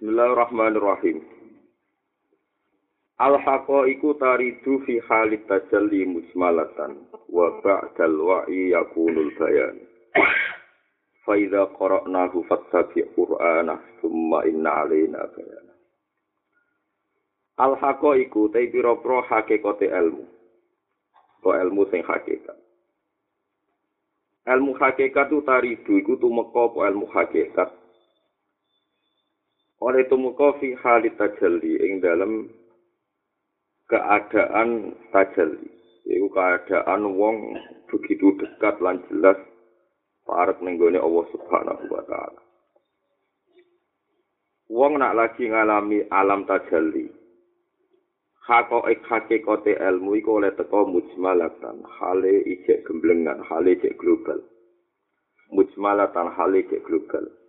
Bismillahirrahmanirrahim. Al-haqa iku taridu fi halit tajalli musmalatan wa ba'dal wa'i yakunul bayan. Fa idza qara'nahu fattabi' qur'ana thumma inna 'alaina bayan. Al-haqa iku pira-pira hakikate ilmu. To ilmu sing hakikat. Ilmu hakikat tu taridu iku tumeka apa ilmu hakikat oleh tumeka fi halit tajalli ing dalam keadaan tajalli. Iku keadaan wong begitu dekat lan jelas parek ning Allah Subhanahu wa taala. Wong nak lagi ngalami alam tajalli hakoik hakikate ilmu iku oleh teko mujmalatan hale ijek gemblengan hale ijek global. Mujmalatan hale ijek global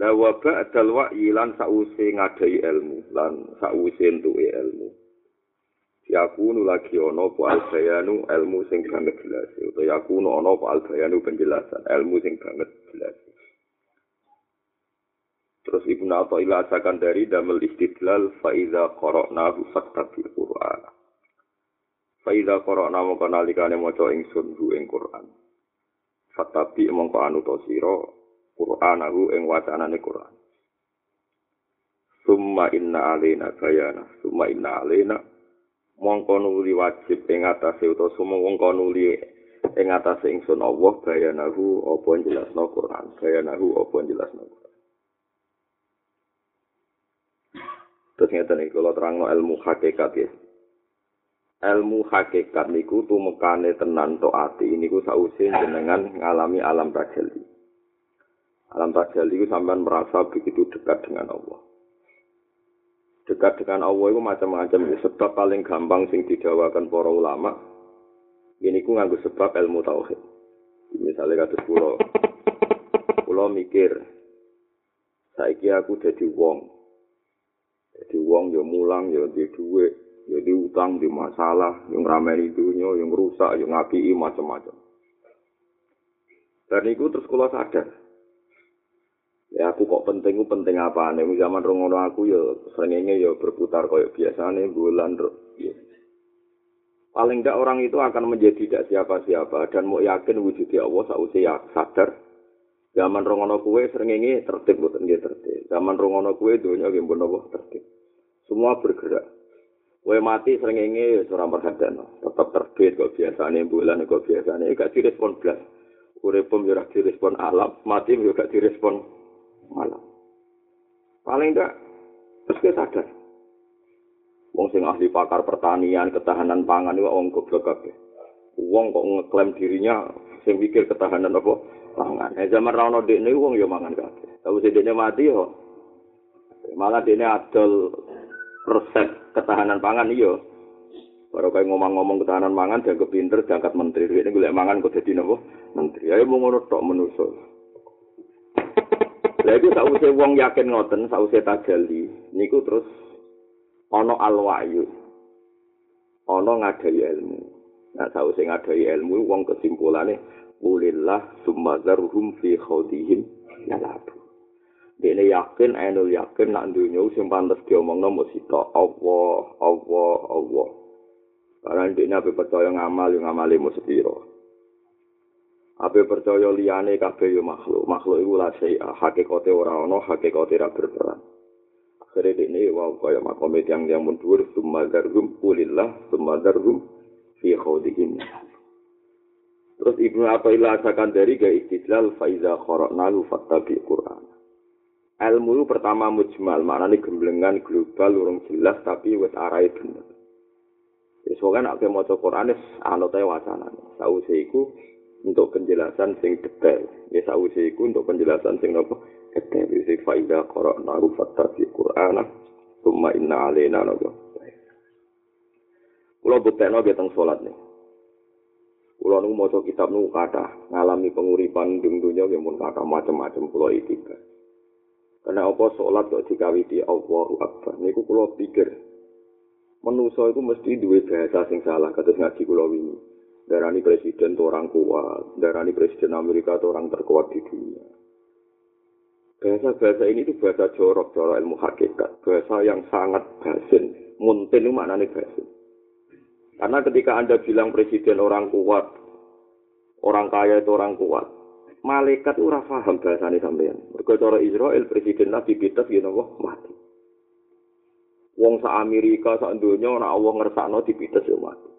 Lawa ba'dal wa'yi lan sa'use ngadai ilmu, lan sa'use entuke ilmu. Yakunu lagi ono po albayanu ilmu sing banget jelas. Atau yakunu ono po albayanu penjelasan, ilmu sing banget jelas. Terus Ibnu Athaillah asakan dari damel istidlal faiza qara'nahu fattabil Qur'an. Faiza qara'na mongko nalikane maca ingsun hu ing Qur'an. Fattabi mongko anu to sira Qur'anahu ing wacanane Qur'an. Summa inna alaina bayana, summa inna alaina mongko nuli wajib ing atase utawa summa mongko nuli ing atase ingsun Allah bayanahu apa jelasno Qur'an, bayanahu apa jelasno. Terus ngeten iki kula terangno ilmu hakikat ya. Ilmu hakikat niku tumekane tenan to ati niku sause jenengan ngalami alam tajalli. Alam tajali itu sampai merasa begitu dekat dengan Allah. Dekat dengan Allah itu macam-macam. Sebab paling gampang sing didawakan para ulama, ini ku nganggu sebab ilmu tauhid. Misalnya kata pulau, pulau mikir, saiki aku jadi wong. Jadi wong ya mulang, ya di duit, ya di utang, di masalah, yang ramai dunia, yang rusak, yang ngapi, macam-macam. Dan itu terus kalau sadar, Ya aku kok penting ku penting apa nih? Zaman rongono aku ya seringnya ya berputar kayak biasa nih bulan. Ya. Paling tidak orang itu akan menjadi tidak siapa-siapa dan mau yakin wujudnya Allah sausi ya sadar. Zaman rongono kue seringnya tertib bukan dia tertib. Zaman rongono kue dunia gimbal nopo tertib. Semua bergerak. Kue mati seringnya ya seorang perhatian. Tetap terbit kok biasa nih bulan kok biasa nih. Gak direspon belas. Uripum ya direspon alam, mati juga direspon malam. Paling enggak terus kita sadar. Wong sing ahli pakar pertanian, ketahanan pangan itu wong goblok kabeh. Wong kok ngeklaim dirinya sing mikir ketahanan apa pangan. Eh zaman ra ono dekne wong ya mangan kabeh. Tapi sing dekne mati yo malah dekne adol resep ketahanan pangan iya. Baru kayak ngomong-ngomong ketahanan pangan, dia kepinter, diangkat menteri. Ini gue mangan kok jadi nopo menteri. Ayo mau ngono tok menusul. Lah iku sause wong yakin ngoten, sause tajalli, niku terus ana alwayu. Ana ngadai ilmu. Nah, sause ngadai ilmu wong kesimpulane ulillah summadzarhum fi khawdihim yalabu. Dene yakin, enul yakin nak dunya sing pantes diomongno mesti tok Allah, Allah, Allah. Karena dene ape percaya ngamal, ngamali mesti piro. Ape percaya liyane kabeh yo makhluk. Makhluk iku la sei hakikate ora ana, hakikate ora berperan. Akhire dene wae kaya makome yang yang mundur sumadarhum ulillah sumadarhum fi khawdihim. Terus Ibnu Athaillah asakan dari ga istidlal faiza kharaqnalu fattabi Qur'an. Ilmu pertama mujmal, maknanya gemblengan global urung jelas tapi wis arahe bener. Wis kan nek maca Qur'an wis anote wacanane. Sause iku untuk penjelasan sing detail. Ya sawise iku untuk penjelasan sing apa? Detail. Jadi faida qara'na fattabi Qur'ana summa inna alaina napa. Kulo buktekno ge teng salat nih. Kulo nu maca kitab nu kata ngalami penguripan dung dunya ge mun kata macam-macam kulo itika. Karena apa salat kok dikawiti Allahu Akbar. Niku kulo pikir Menuso itu mesti duwe bahasa sing salah kados ngaji kula wingi. Darani presiden itu orang kuat, darani presiden Amerika itu orang terkuat di dunia. Bahasa-bahasa ini itu bahasa jorok, jorok ilmu hakikat. Bahasa yang sangat basin. Muntin itu maknanya basin. Karena ketika Anda bilang presiden orang kuat, orang kaya itu orang kuat, malaikat itu ora paham bahasane sampean. Mergo cara Israel presiden Nabi Peter yen Allah mati. Wong sa Amerika sak donya nek Allah ngersakno dipites yo mati.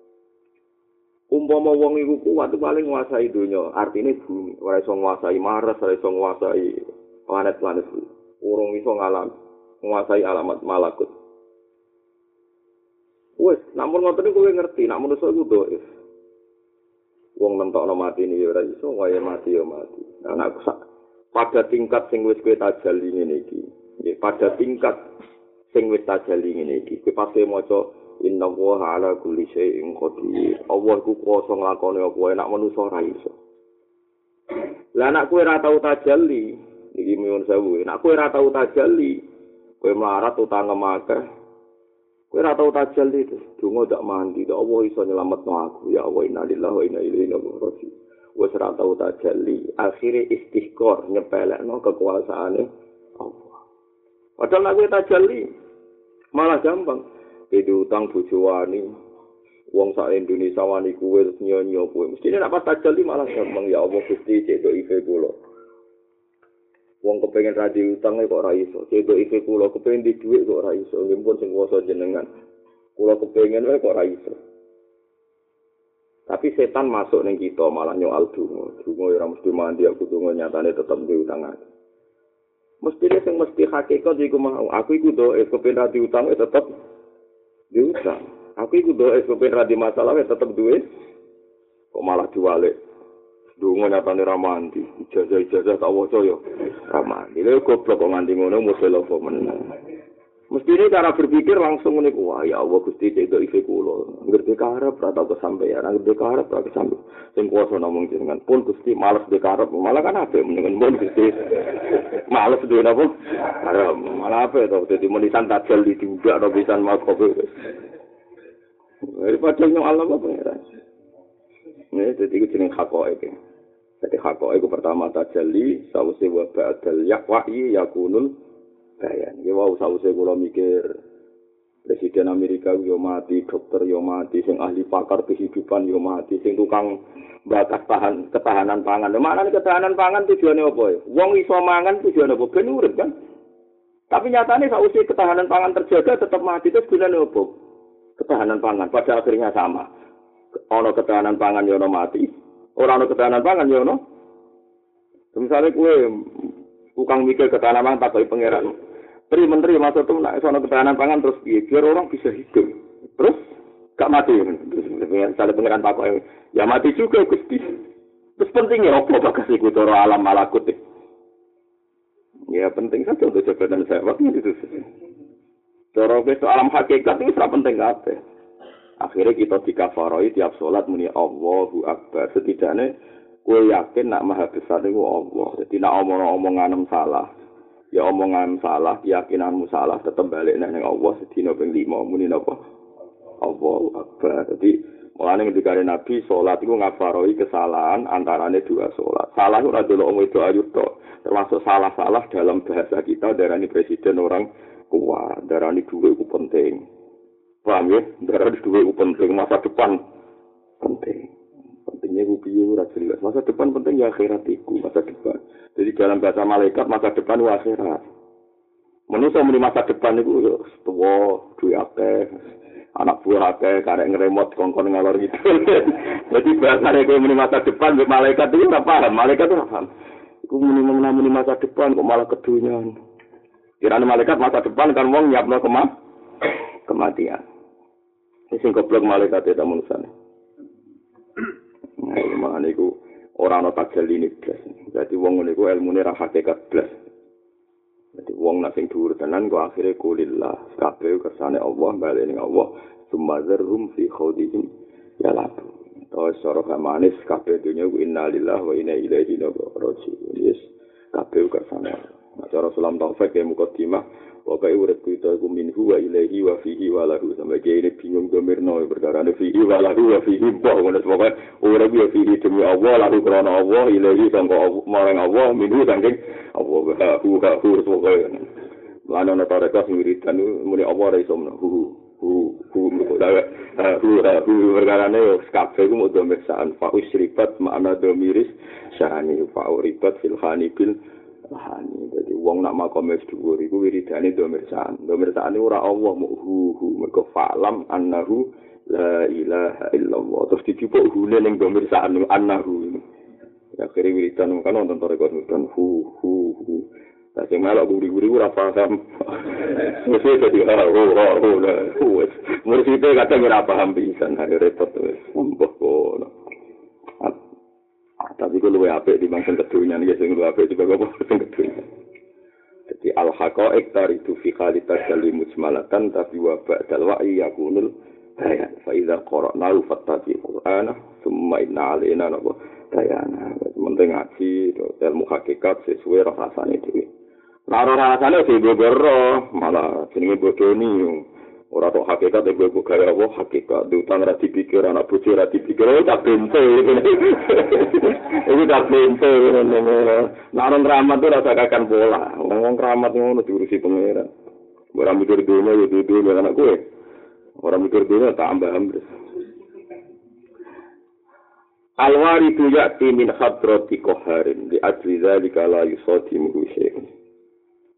Umpama wong iku kuat paling nguasai donya, artine bumi. Ora iso nguasai Mars, ora iso nguasai planet-planet. Urung iso ngalam nguasai alamat malakut. Wes, namun ngoten kowe ngerti, nak manusa iku doif. wong nentokno mati ini ora iso wae mati ya mati anak sak pada tingkat sing wis kowe tajali ngene iki pada tingkat sing wis tajali ngene iki kowe pasti maca inna wa ala kulli syai'in qadir Allah ku kuwasa nglakoni apa enak manusa ora iso lah anak kowe ora tau tajali iki miun sewu nek kowe ora tau tajali kowe melarat utang ngemake Kowe ora tau tajal itu, donga dak mandi, dak Allah iso nyelametno aku. Ya Allah innalillahi wa inna ilaihi raji'un. Wes ora tau tajalli, akhire istighfar nyepelekno kekuasaane Allah. Padahal nek tajalli malah gampang. Itu utang bojo wani. Wong sak Indonesia wani kuwe terus nyonyo kuwe. Mesti nek pas tajalli malah gampang. Ya Allah Gusti cedok ife kula. wong kepengin ra utang kok ora iso. Cedok iki kula kepengin di dhuwit kok ora iso. Nggih pun sing kuwasa jenengan. Kula kepengin wae kok ora iso. Tapi setan masuk ning kita malah nyoal dungo dungo ora mesti mandi aku dungo nyatane tetep di utang aku mesti sing mesti hakikat iku mau. Aku iku do kepengin ra utang tetep di utang aku iku do es kepengin ra masalah tetep duwe kok malah diwalik Dungo nyatane ra mandi, ijazah-ijazah tak waca yo. Ra mandi. Lha goblok kok nganti ngono musil apa meneng. Mesti ini cara berpikir langsung ini, wah ya Allah Gusti cek ife kulo. Ngerti karep ra tau kesampaian, ngerti karep ra kesampaian. Sing kuasa namung jenengan pun Gusti males de karep, malah kan apa mendingan pun Gusti. Males de napa? Karep, malah apa to dadi menisan tajal di diudak no pisan mau kopi. Daripada nyong Allah apa ya? Ini jadi itu jenis hakok itu. Jadi hakok itu pertama tajalli, sausi wa ba'dal yakwa'i yakunul bayan. Ya wow, sausi kula mikir, Presiden Amerika yo mati, dokter yo mati, sing ahli pakar kehidupan yo mati, sing tukang batas tahan ketahanan pangan. Mana nih ketahanan pangan tujuannya apa ya? Wong iso mangan tujuannya apa? Ben urip kan? Tapi nyatanya sausi ketahanan pangan terjaga tetap mati terus gunanya apa? Ketahanan pangan pada akhirnya sama. ana ketahanan pangan yo mati. Ora ana ketahanan pangan yo ono. Misale kue tukang mikir ketahanan pangan tak pangeran. Tri menteri masuk tuh nak sono ketahanan pangan terus piye biar orang bisa hidup. Terus gak mati. Terus misalnya pangeran tak ya mati juga gusti. Terus pentingnya apa bagas iku cara alam malakut Ya penting saja untuk jabatan saya waktu itu. Cara alam hakikat itu penting apa? akhirnya kita dikafaroi tiap sholat muni Allahu Akbar setidaknya gue yakin nak maha besar itu Allah jadi nak omong-omongan salah ya omongan salah keyakinanmu salah tetap balik nang Allah sedina ping lima muni apa Allahu Akbar. Jadi mulane ketika Nabi sholat itu ngafaroi kesalahan antaranya dua sholat. Salah ora delok itu ayu termasuk salah-salah dalam bahasa kita darani presiden orang kuat darani dua itu penting. Paham ya? Darah di dua penting masa depan penting. Pentingnya gue piye ora jelas. Masa depan penting ya akhirat itu masa depan. Jadi dalam bahasa malaikat masa depan itu akhirat. Manusia muni masa depan ya tua, dua akeh, anak buah akeh, karek ngeremot kongkong ngalor gitu. Jadi bahasa gue muni masa depan, malaikat itu ora paham. Malaikat ora paham. Iku muni muni masa depan kok malah kedunyan. Kira malaikat masa depan kan wong nyiapno kema kematian. sing goblok malaikat itu manusia. Mana itu orang orang tak ini blas. Jadi wong ini ku ilmu ini hakikat blas. Jadi wong nasing dhuwur tenan kok akhire kulillah kabeh kersane Allah bali ning Allah sumazarhum fi khawdihim ya labu. Terus cara manis kabeh dunya ku innalillah wa inna ilaihi raji'un. Yes, kabeh kersane. Nah, cara salam taufik ya mukadimah Pokoknya urip kita iku minhu wa ilaihi wa fihi wa lahu. Sampai kaya ini bingung domirno. Perkara ini fihi wa lahu wa fihi mbah. Pokoknya urip ya fihi demi Allah. Lahu kerana Allah. Ilaihi sangka marang Allah. Minhu sangking Allah. Hu ha hu. Pokoknya. Mana ana tarekat wiridan muni Allah ra iso hu hu hu hu hu hu perkara ne kabeh ku mau domir saan fa usribat makna domiris sani fa uribat fil khanibil lahani. Jadi wong nak makome dhuwur iku wiridane domirsaan. Domirsaan ora Allah mu hu mergo falam annahu la ilaha illallah. Terus dicupuk hune ning domirsaan annahu. Ya kiri wiridan kan wonten rekor wiridan hu hu hu. Nah, sing melok guri-guri ora paham. Mesti dadi ora ora ora. Mesti kadang ora paham pisan, repot wis. Mbah kono. Tapi ku luwe apik di mangsa kedunya nih sing luwe apik juga kok sing kedunya. Jadi al haqaiq taridu fi khalitas kali mujmalatan tapi wa ba'dal wa'i yakunul bayan fa idza qara'na fattabi qur'ana summa inna alaina nabo dayana penting ngaji ilmu hakikat sesuai rasane dhewe. Nah, rasane sing malah jenenge bodoni. Ora tok hakikat iku iku gaya apa hakikat. Utang ra dipikir anak bojo ra dipikir oh tak bente iki tak bente nah orang keramat tuh rasa kakan pola ngomong keramat ngono diurusi pangeran orang mikir dunia ya dunia anak gue. Orang mikir dunia tambah ambles Alwari tu yakti min hadrati koharin di ajli zalika la yusadimuhu syai'un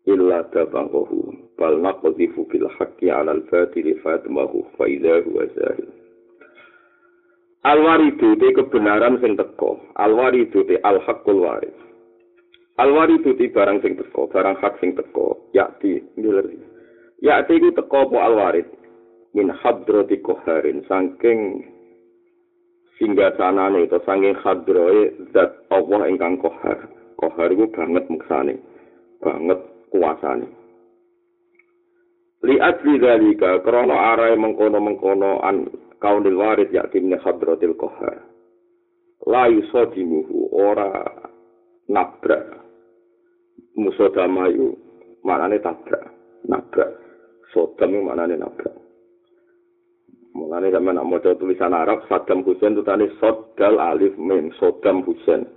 illa tabangahu bal naqdhifu bil haqqi 'ala al fatili fatmahu fa idza huwa zahir al waridu te kebenaran sing teko al waridu te al haqqul waris al waridu te barang sing teko barang hak sing teko yakti ngiler yakti ku teko po al warid min hadrati qaharin saking singga sanane utawa saking hadroe zat Allah ingkang kohar kohar ku banget muksane banget kuasane li ajli dalika krana arae mengkono-mengkono an kaunil warid yakin ne hadratil qahar la yusadimuhu ora nabrak. Musodamayu manane tabrak nabrak. Sodam manane nabrak. Mulane zaman nak tulisan Arab Saddam Hussein itu tadi alif mim Saddam Hussein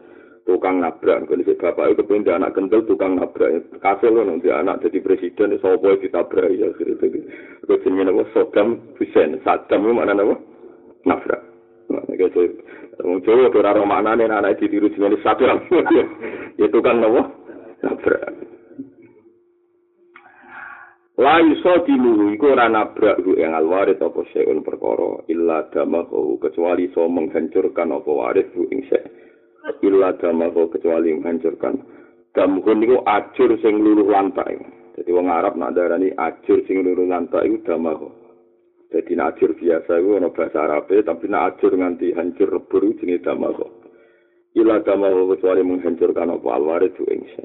tukang nabrak. Kan si bapak itu pun anak kental tukang nabrak. Kasil loh nanti anak jadi presiden so ditabrak ya gitu gitu terus ini apa Saddam Hussein Saddam itu mana apa nabrak. Gitu Wong Jawa ora ora maknane anak ditiru jenenge Saddam ya tukang apa nabrak. La iso diluhu iku ora nabrak ru ing alwaris apa seun perkara illa damahu kecuali so menghancurkan apa waris ru ing illa damahu kecuali menghancurkan. Damhun niku ajur sing luluh lantai. Jadi wong Arab nak darani ajur sing luluh lantai iku damahu jadi nak ajur biasa iku ana bahasa Arab tapi nak ajur nganti hancur rebur jenenge damahu illa damahu kecuali menghancurkan apa? Alwaris tu ingsa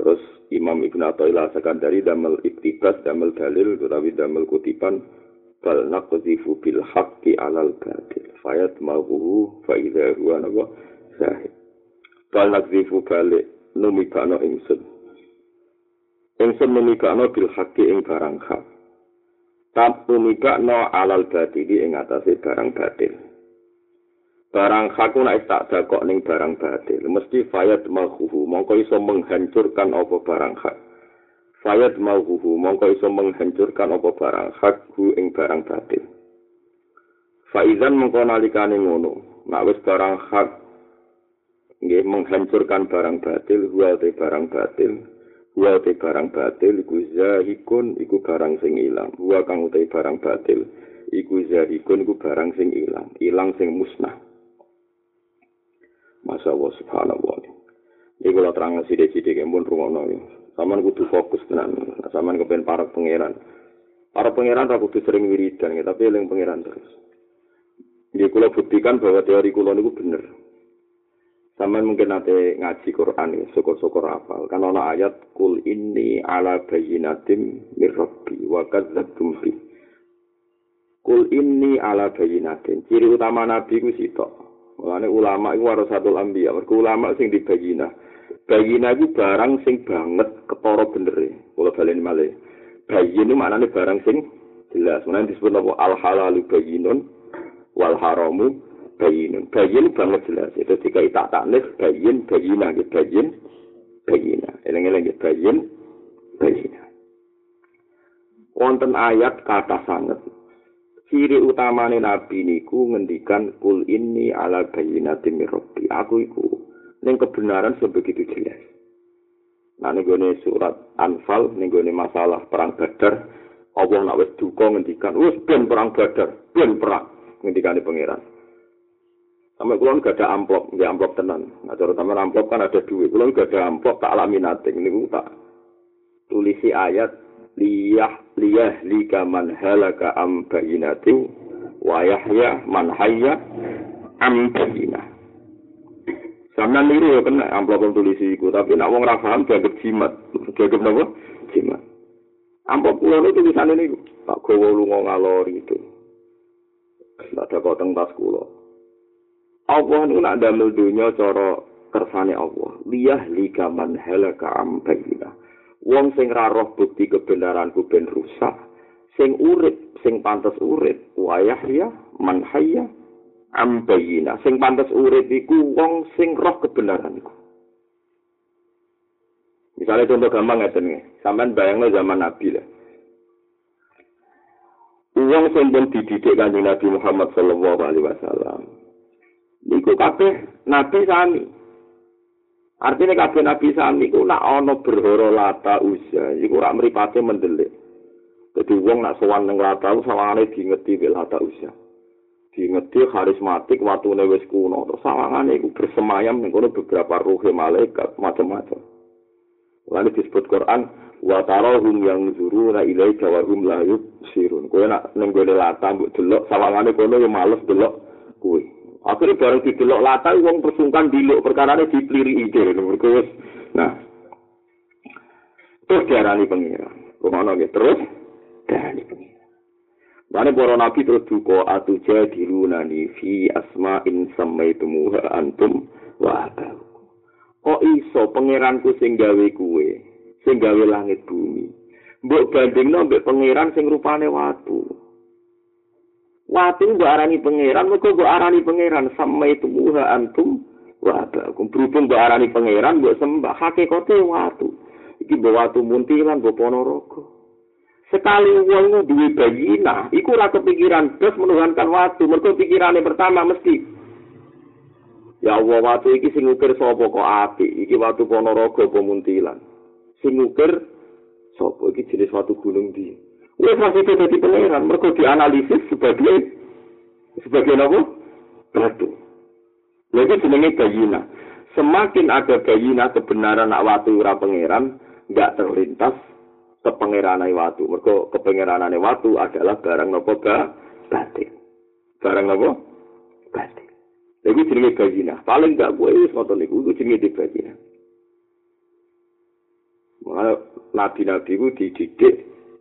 terus Imam Ibn Atta'illah sekandari damel iktibas, damel dalil, tetapi damel kutipan bal naqdhifu bil haqqi 'alal batil. Fayat mabuhu fa idza huwa nawa zahid bal naqdhifu balik numibano ingsun ingsun numibano bil haqqi ing barang hak. Tak numibano 'alal batil ing atase barang batil. Barang hak ku nek tak dakok ning barang batil mesti fayat mabuhu mongko iso menghancurkan apa barang hak Fayat mauhuhu mongko iso menghancurkan apa barang hak hu ing barang batil. Faizan mongko nalikane ngono, nek wis barang hak nggih menghancurkan barang batil, huwa te barang batil, huwa te barang batil iku zahikun iku barang sing ilang. Huwa kang utai barang batil iku zahikun iku barang sing ilang, ilang sing musnah. Masya Allah subhanallah. Ini kalau terang sidik-sidik yang pun rumah Saman kudu fokus tenan. Saman kepen para pangeran. Para pangeran ra kudu sering wiridan, ya, tapi eling pangeran terus. Jadi kula buktikan bahwa teori kula niku bener. Saman mungkin nanti ngaji Quran ya, syukur-syukur hafal. Kan ana ayat kul ini ala bayyinatim mir rabbi wa kadzdzabtum bi. Kul ini ala bayyinatin. Ciri utama nabi ku sitok. Mulane ulama iku warasatul anbiya. Mergo ulama sing dibayinah. Bayina iku barang sing banget ketara bener e. Kula balen malih. Bayin itu maknanya barang sing jelas. Mana disebut apa? Al halalu bayinun wal haramu bayinun. Bayin banget jelas. Itu jika tak taknis bayin bayina gitu. Bayin bayina. Eleng-eleng gitu. Bayin bayina. Wonten ayat kata sangat. Ciri utamane nabi niku ngendikan kul ini ala bayinatin mirrobi. Aku iku ning kebenaran sebegitu jelas. Nah ning surat Anfal ning masalah perang Badar, Allah nak wis duka ngendikan, wis ben perang Badar, ben perang ngendikane pangeran. Sampai kulon gak ada amplop, nggak amplop tenan. Nah, cara taman amplop kan ada duit. Kulon gak ada amplop, tak alami nanti. Ini tak tulisi ayat liyah liyah lika man halaka am bayinati wa yahya man. Sampeyan niru ya kena amplop tulisi iku, tapi nak wong ra paham dianggap jimat. Dianggap napa? Jimat. Amplop kula itu tulisane niku. Tak gowo lunga ngalor itu. Tak ada teng tas kula. Allah niku nak damel dunya cara kersane Allah. Liyah lika man halaka am bayinah. wong sing ra roh bukti kebenaranku ben rusak sing urip sing pantes urip wayah ya man hayya am bayina sing pantes urip iku wong sing roh kebenaranku misalnya contoh gampang ngeten nggih sampean bayangno zaman nabi lah Uang pun dididik kanjeng Nabi Muhammad sallallahu alaihi wasallam. Niku kabeh nabi sami. Artinya kabeh nabi sami ku nak ana berhoro lata usia, iku ora mripate mendelik. Dadi wong nak sowan ning lata sawangane diingeti wel lata usia. Diingeti karismatik watune wis kuno, terus sawangane iku bersemayam ning kono beberapa ruh malaikat macam-macam. Lalu disebut Quran wa tarahum yang zuruna ilai jawahum la sirun. Kowe nak ning gone lata mbok delok sawangane kono yo males delok kowe. Akhirnya bareng didelok lata wong persungkan diluk perkara ini dipliri ide mergo nah terus diarani pengiran kemana gitu terus diarani pengiran Bani para nabi terus duka atu jadirunani fi asma'in samaitumuha antum wa abahu. Kok iso pangeranku sing gawe kuwe, sing gawe langit bumi. Mbok bandingno mbek pangeran sing rupane watu. Watu mbok arani pangeran, mergo mbok arani pangeran sama itu muha antum wa berhubung mbok arani pangeran mbok sembah hakikate watu. Iki mbok watu muntilan mbok ponorogo. Sekali wong duwe bayina, iku kepikiran terus menuhankan watu, mergo pikirane pertama mesti Ya Allah watu iki sing ngukir sapa kok api, iki watu ponorogo apa muntilan. Sing ngukir sapa iki jenis watu gunung di. Wes masih jadi pangeran, mereka dianalisis sebagai sebagai apa? Batu. Lagi jenenge bayina. Semakin ada bayina kebenaran nak watu ora pangeran, nggak terlintas kepangeranane watu. Mereka kepangeranane watu adalah barang nopo ga batin. Barang nopo batin. Lagi jenenge bayina. Paling nggak gue wis ngoten niku, itu jenenge bayina. Nabi-nabi itu dididik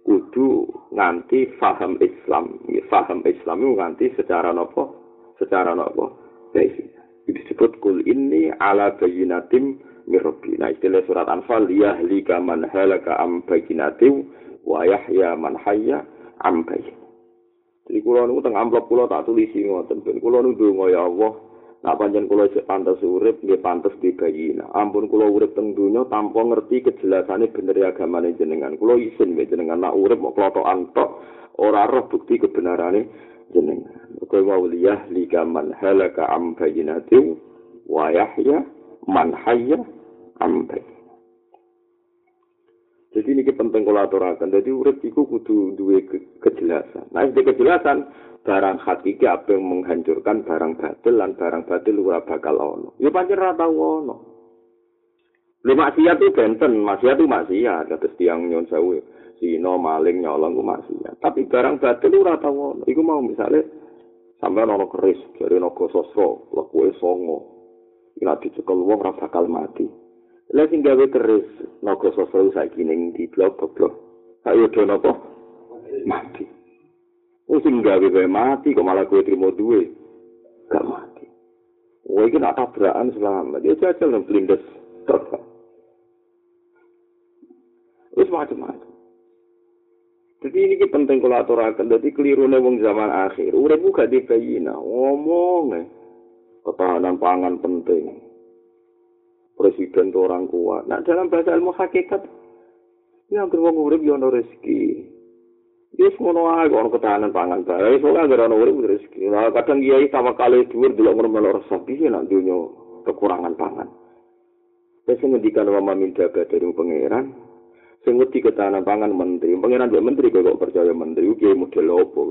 kudu nganti faham Islam. Faham Islam itu nganti secara nopo, secara nopo. Baik. Disebut kul ini ala bayinatim mirrobi. Nah istilah surat Anfal yahlika man halaka am bayinatim wa yahya man hayya am. Jadi kulo niku teng amplop kulo tak tulisi ngoten ben kulo nudu ya Allah Nak panjen kula pantes urip, nggih pantes dibayina. Ampun kula urip teng donya tanpa ngerti kejelasane bener agamane jenengan. Kula isin mbek jenengan nak urip mok klotokan tok ora roh bukti kebenarane jenengan. Kowe mau liyah ligaman halaka am bayinatin wa yahya man hayya am Jadi ini penting aturakan. Jadi urip itu kudu dua kejelasan. Nah, ini kejelasan barang hakiki apa yang menghancurkan barang batil dan barang batil ora bakal ono. Ya pancen ora tau ono. Lu maksiat itu benten, maksiat itu maksiat, kata tiang nyon sewu. Sino maling nyolong ku maksiat. Tapi barang batil ora tau ono. Iku mau misalnya sampai ono keris dari nogo sosro, lekue songo. Ila dicekel wong ora bakal mati. Lah sing gawe keris naga sosro saiki ning di blok blok. Ayo do napa? Mati. Oh sing gawe gawe mati kok malah kowe trimo duwe. Gak mati. Wah iki nak tabrakan selamat. Dia jajal nang blindes. Wis macam-macam. Jadi ini penting kalau aturakan. Jadi keliru wong zaman akhir. Urip gak dibayina. Ngomong. Ketahanan pangan penting. Presiden itu orang kuat. Nah dalam bahasa ilmu hakikat. Ini hampir wong urip ya ada rezeki. Wis ngono ae kok ketahanan pangan bae. Soale anggere ana urip rezeki. Lah kadang kiai sama kali dhuwur delok ngremelok resep iki nek dunya kekurangan pangan. Wis ngendikan wa minta dari pangeran. Sing wedi ketahanan pangan menteri. Pangeran mbek menteri kok percaya menteri kiai model opo.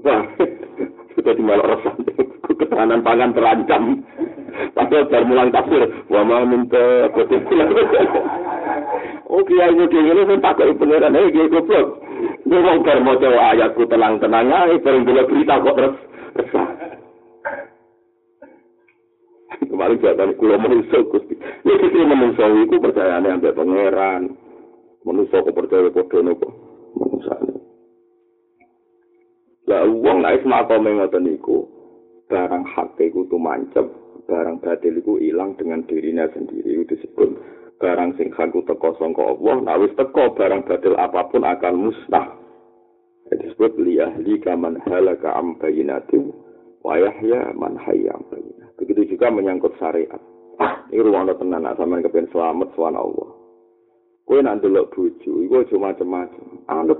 Wah, sudah dimalok resep. Ketahanan pangan terancam. Padahal bar mulang tafsir, wa minta dari Oh kiai model ini saya takut pangeran, eh kiai goblok. Mau bar mau ayatku tenang-tenang aja, bareng bila berita kok terus. Kemarin jatuh kulo manusia gusti. Ya kita manusia itu percaya nih sampai pangeran. Manusia kok percaya kode nopo ini. Lah uang naik semata mengotan iku barang hak iku tuh barang batil iku hilang dengan dirinya sendiri itu disebut barang sing haku teko sangka Allah, nah wis teko barang batil apa pun akan musnah. Disebut li ahli kaman halaka am bayinatin wa yahya man hayya am. Begitu juga menyangkut syariat. Ini ruang tenan nak sampean kepen selamat swan Allah. Kowe nak delok bojo, iku aja macam-macam. Anut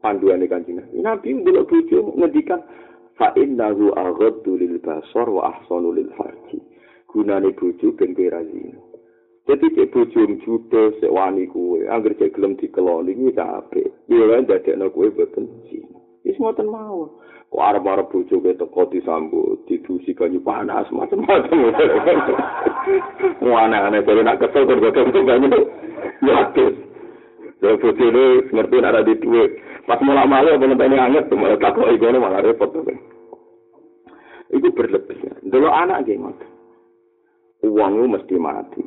panduane Kanjeng Nabi. Nabi delok bojo ngendikan fa innahu aghaddu lil basar wa ahsanu lil farji. Gunane bojo ben zina. Jadi cek bujum judo sek wani kue, angger cek gelem dikeloli ini capek. Iya kan dadek no kue beten sih. Ini semua mau. Kok arah bujo ke toko disambut, didusi kanyu panas macam-macam. Mau aneh-aneh dari nak kesel kan gak kesel banyak. Yakin. Ya bujo ini ngerti ada di dua. Pas mulai malu apa nanti anget malah takut igono malah repot tuh. Itu berlebih. Dulu anak gimana? Uangmu mesti mati.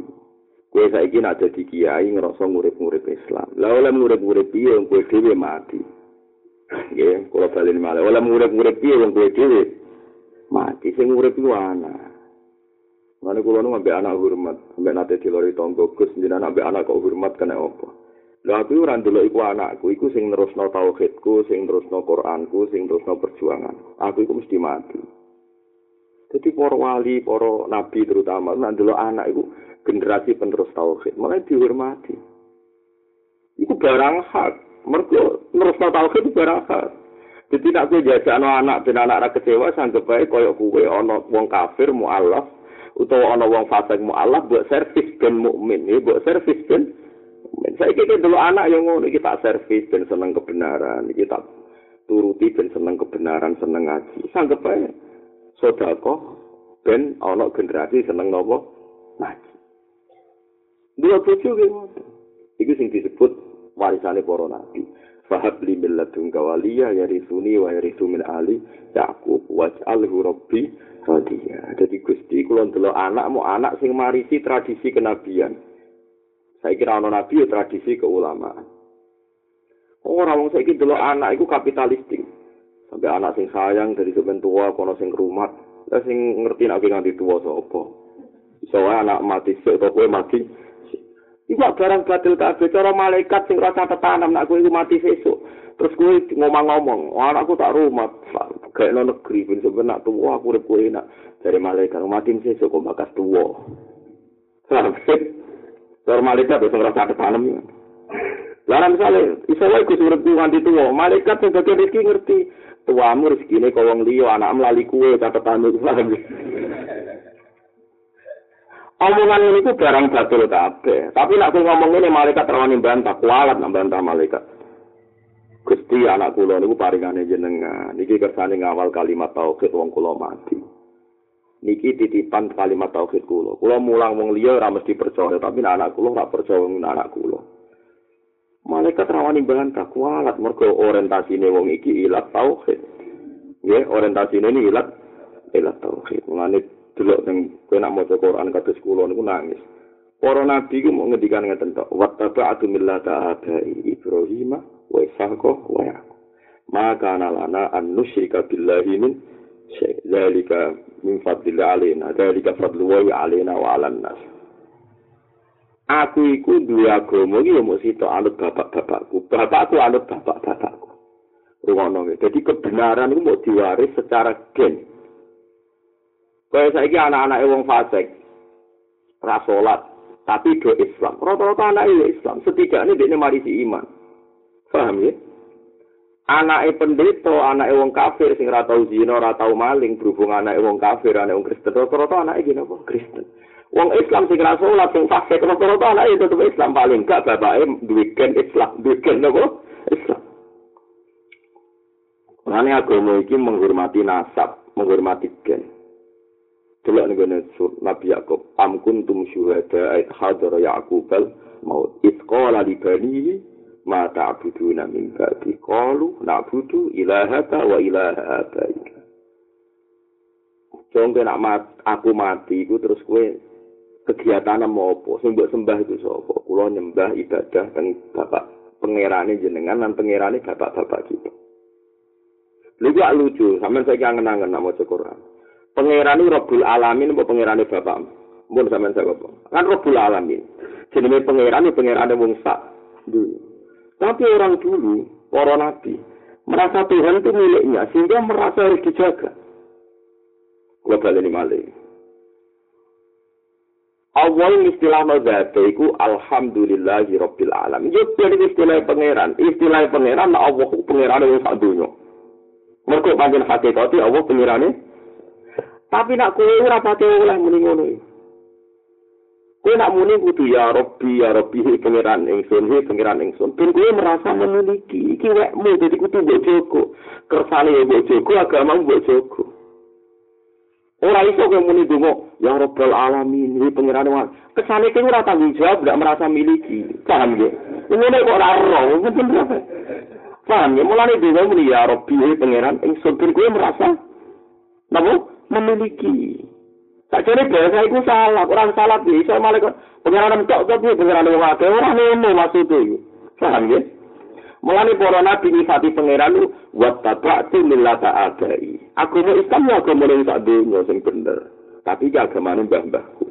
Kue saiki nak dadi kiai ngerasa ngurip-ngurip Islam. Lah oleh ngurip-ngurip piye wong kowe dhewe mati. Nggih, kula bali malih. Oleh ngurip-ngurip piye wong kowe dhewe mati sing ngurip iku ana. Mane kula nu ambek anak hormat, ambek nate dilori tonggo Gus jenengan ambek anak kok hormat kena apa? Lah aku ora ndelok iku anakku, iku sing nerusno tauhidku, sing nerusno Qur'anku, sing nerusno perjuangan. Aku iku mesti mati. Jadi para wali, para nabi terutama, nak ndelok anak iku generasi penerus tauhid mulai dihormati itu barang hak mergo terus tauhid itu barang hak jadi nak gue jajak anak dan anak anak kecewa sanggup baik koyok kue ono wong kafir mualaf utawa ono wong fasik mualaf buat servis ben mukmin buat servis ben saya kira dulu anak yang ngono kita servis ben seneng kebenaran kita turuti ben seneng kebenaran seneng ngaji sanggup baik sodako ben ono generasi seneng nopo ngaji Dua ge ngoten. Iku sing disebut warisane para nabi. Fahab li milladun kawaliya yarisuni wa yarisu min ali Yaqub waj'alhu rabbi radiya. Jadi Gusti ndelok anak mau anak sing marisi tradisi kenabian. Saya kira ana nabi ya tradisi keulamaan. Ora wong saiki delok anak iku kapitalistik. Sampai anak sing sayang dari sepen tua kono sing rumat, lah sing ngerti nek nganti tua sapa. Iso anak mati sik kowe mati Iku barang batil kabeh cara malaikat sing rasa tetanam nak kowe mati sesuk. Terus kowe ngomong-ngomong, anakku tak rumah, kayak no negeri, bin sebenarnya tua aku urip kowe enak dari malaikat mati sesuk kok bakas tua. Cara malaikat wis rasa tetanam. Lah misalnya, iso wae Gus urip nganti tuwa, malaikat sing dadi rezeki ngerti tuamu rezekine kok wong liya, anak mlali kuwe catatan iku. omongan ini ku barang batul kabeh. Tapi nak ngomong ini malaikat rawani bantah, kualat nak bantah malaikat. Gusti anak kula niku paringane jenengan. Niki kersane ngawal kalimat tauhid wong kula mati. Niki titipan kalimat tauhid kula. Kula mulang wong liya ora mesti percaya, tapi anak kula ora percaya wong anak kula. Malaikat rawani bantah kualat mergo orientasine wong iki ilat tauhid. Nggih, orientasine ini ilat ilat tauhid. Mulane delok ning kowe nak maca Quran kados kula niku nangis. Para nabi ku mau ngendikan ngeten tok, wa tabatu millata abai Ibrahim wa Ishaq wa Yaqub. Maka lana an nusyrika billahi min syai. Dzalika min fadlillah alaina, dzalika fadlu wa alaina wa 'alan nas. aku iku duwe agama iki ya mung sitok anut bapak-bapakku. Bapakku anut bapak-bapakku. Rungono iki. Dadi kebenaran iku mau diwaris secara gen. Kaya saiki anak-anak wong fasik. Ra salat, tapi do Islam. Rata-rata anak Islam, setidaknya dia mari si iman. Paham ya? Anake pendeta, anake wong kafir sing ora tau zina, ora tau maling, berhubung anake wong kafir, anake wong Kristen, rata-rata anake gini apa? Kristen. Wong Islam sing ora salat sing fasik, rata-rata anake tetep Islam paling gak bapake duwe gen Islam, duwe gen apa? Islam. Mane agama iki menghormati nasab, menghormati gen. Delok ning Nabi Yakub, am kuntum syuhada ait hadara Yaqub maut. Itqala li banihi ma ta'buduna min ba'di. Qalu na'budu ilahaka wa ilaha abaika. Jongke nak mat, aku mati iku terus kue kegiatan mau apa? Sing sembah itu sapa? Kula nyembah ibadah teng bapak pangerane jenengan lan pangerane bapak-bapak kita. Lha gak lucu. Sampean saiki angen-angen nama Quran. Pangerane Rabbul Alamin apa pangerane bapak. Mun sak apa? Kan Rabbul Alamin. Jenenge pangerane pangerane wong sak. Dulu Tapi orang dulu, para nabi, merasa Tuhan itu miliknya, sehingga merasa harus dijaga. Gue balik malah. Awal istilah nazate iku alhamdulillahi rabbil alamin. Yo dari istilah pangeran, istilah pangeran nah Allah ku pangeran yang sak dunya. Mergo panjen hakikate Allah pangerane. Tapi nak kowe ora pati oleh muni ngono iki. Kowe nak muni kudu ya Rabbi ya Rabbi he pangeran ingsun he pangeran ingsun. Ben kowe merasa memiliki iki wekmu dadi kudu mbok jogo. Kersane ya mbok jogo agama mbok jogo. Ora iso kowe muni donga ya Rabbal alamin he pangeran wa. Kesane kowe ora tanggung jawab gak merasa miliki. Paham ya? Ngene kok ora ero, mungkin berapa? Paham ya? Mulane donga muni ya Rabbi he pangeran ingsun ben kowe merasa napa memiliki. Sakjane bahasa iku salah, orang salah bisa malah kok pengiran tok piye pengiran wong akeh ora ngono maksude iku. Paham ya? Mulane para nabi nyifati pangeran lu wa tabatu millata abai. Aku mau Islam ya aku mulai tak dunia sing bener. Tapi ya agama mbah-mbahku.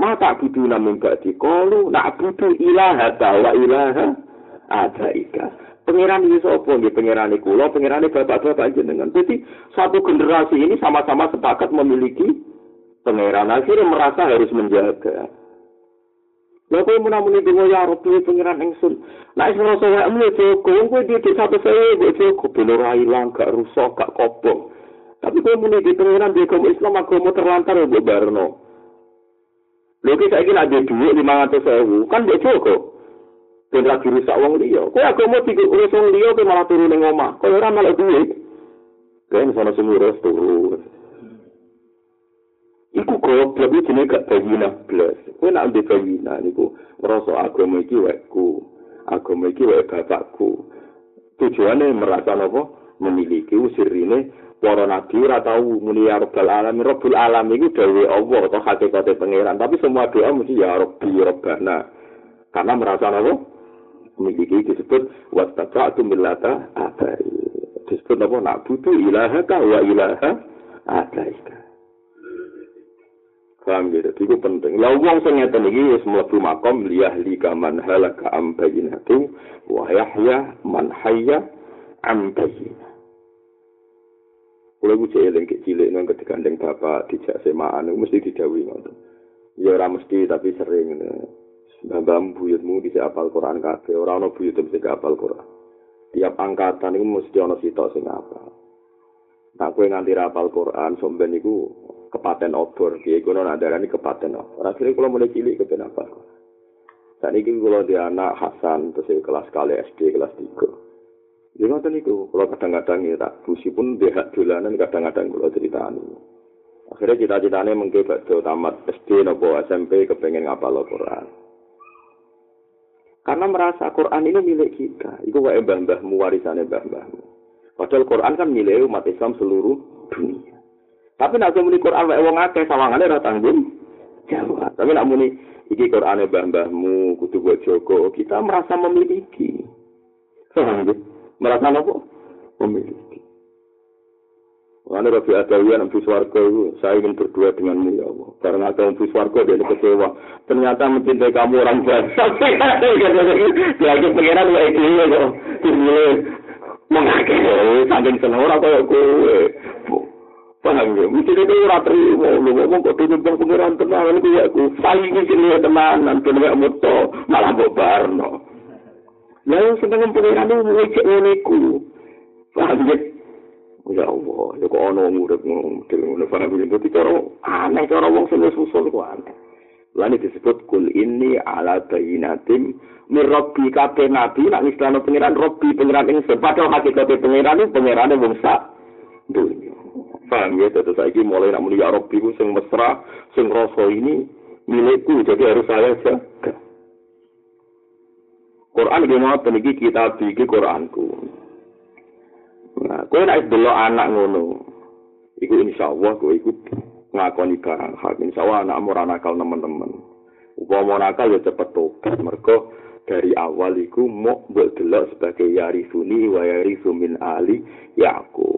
Mata budu namun gak dikolu, nak budu ilaha wa ilaha adaika. Pangeran iki sapa nggih pangeran iku kula pangeran bapak-bapak jenengan. Jadi satu generasi ini sama-sama sepakat memiliki pangeran akhirnya merasa harus menjaga. Lha kowe menamuni donga ya Rabbi pangeran ingsun. Nek wis ngrasa wae mule cukup, kowe di satu saya kok cukup ben ora ilang, gak rusak, gak kobong. Tapi kowe muni di pangeran di agama Islam agama terlantar ya Barno. Lho iki saiki nek ada dhuwit 500.000, kan mbok cukup. Ben lagi rusak wong liya. Kowe agama tiga urus wong liya kowe malah turu ning omah. Kowe ora malah duit. Kowe sono sing turu. Iku kok lebih jenenge gak bayina blas. Kowe nak ndek bayina niku ngrasa agama iki wekku. Agama iki wek bapakku. Tujuane merasa napa? Memiliki usirine para nabi ora tau muni ya rabbal alamin. Rabbul alamin iku dhewe Allah atau hakikate pangeran. Tapi semua doa mesti ya rabbi rabbana. Karena merasa napa? Memiliki disebut wattaba'tu millata abai. Disebut apa? Nak butuh ilahaka wa ilaha abaika. Paham gitu, itu penting. Lah wong sing ngeten iki wis makom liyahli kaman halaka am bayinatu wa yahya man hayya am bayinah. Kulo ku cilik nang kedigandeng bapak dijak semaan mesti ngoten. Ya ora mesti tapi sering. Mbah buyutmu bisa apal Quran kabeh, ora ana buyut sing apal Quran. Tiap angkatan iku mesti ana sitok sing apal. Tak kowe nganti apal Quran, somben iku kepaten obor, piye kono nadarani kepaten obor. Akhire kula mulai cilik kepen apal. Saat ini kula di anak Hasan, terus kelas kali SD, kelas 3. Jadi ngoten niku, kalau kadang-kadang ya tak busi pun dehat dolanan kadang-kadang kula ceritani. Akhirnya cita-citanya mengke bakdo tamat SD nopo SMP kepengen ngapal Quran. Karena merasa Quran ini milik kita. Itu wae mbah-mbahmu, warisannya mbah-mbahmu. Padahal Quran kan milik umat Islam seluruh dunia. Tapi nak muni Quran wae wong akeh sawangane ora tanggung jawab. Tapi nak muni iki Quran mbah-mbahmu kudu buat Joko, kita merasa memiliki. Merasa apa? Memiliki. Mana Rabi Adawi yang bus warga itu, saya ingin berdua denganmu ya Allah. Karena ada bus warga dia kecewa. Ternyata mencintai kamu orang biasa. Lagi pengiran ya itu ya kok. Dimulai mengakhiri, saking senang orang kayak gue. Paham ya? Mesti itu ora terima. Lu ngomong kok tutup bang pengiran tenang. Ini ya aku. Saling sini ya tenanan. Kena gak moto. Malah bobarno. Ya yang seneng pengiran itu mulai cek Paham ya? Allah, ana murid model ngono paham ya dadi cara aneh cara wong sing susul kok aneh. Lan disebut kul ini ala bayinatim mir rabbi kabeh nabi nak istilah pangeran rabbi pangeran ing padahal hakikat pangeran itu pangeran wong sak dunya. Paham ya terus saiki mulai nak muni ya rabbi ku sing mesra sing rasa ini milikku jadi harus saya jaga. Quran gimana peniki kita bikin Quranku. Nah, kowe nek delok anak ngono, iku insyaallah kowe iku ngakoni barang hak. Insyaallah anak ora nakal teman-teman. Upama nakal ya cepet tobat mergo dari awal iku mau mbok delok sebagai yarisuni wa yarisu min ali yaku.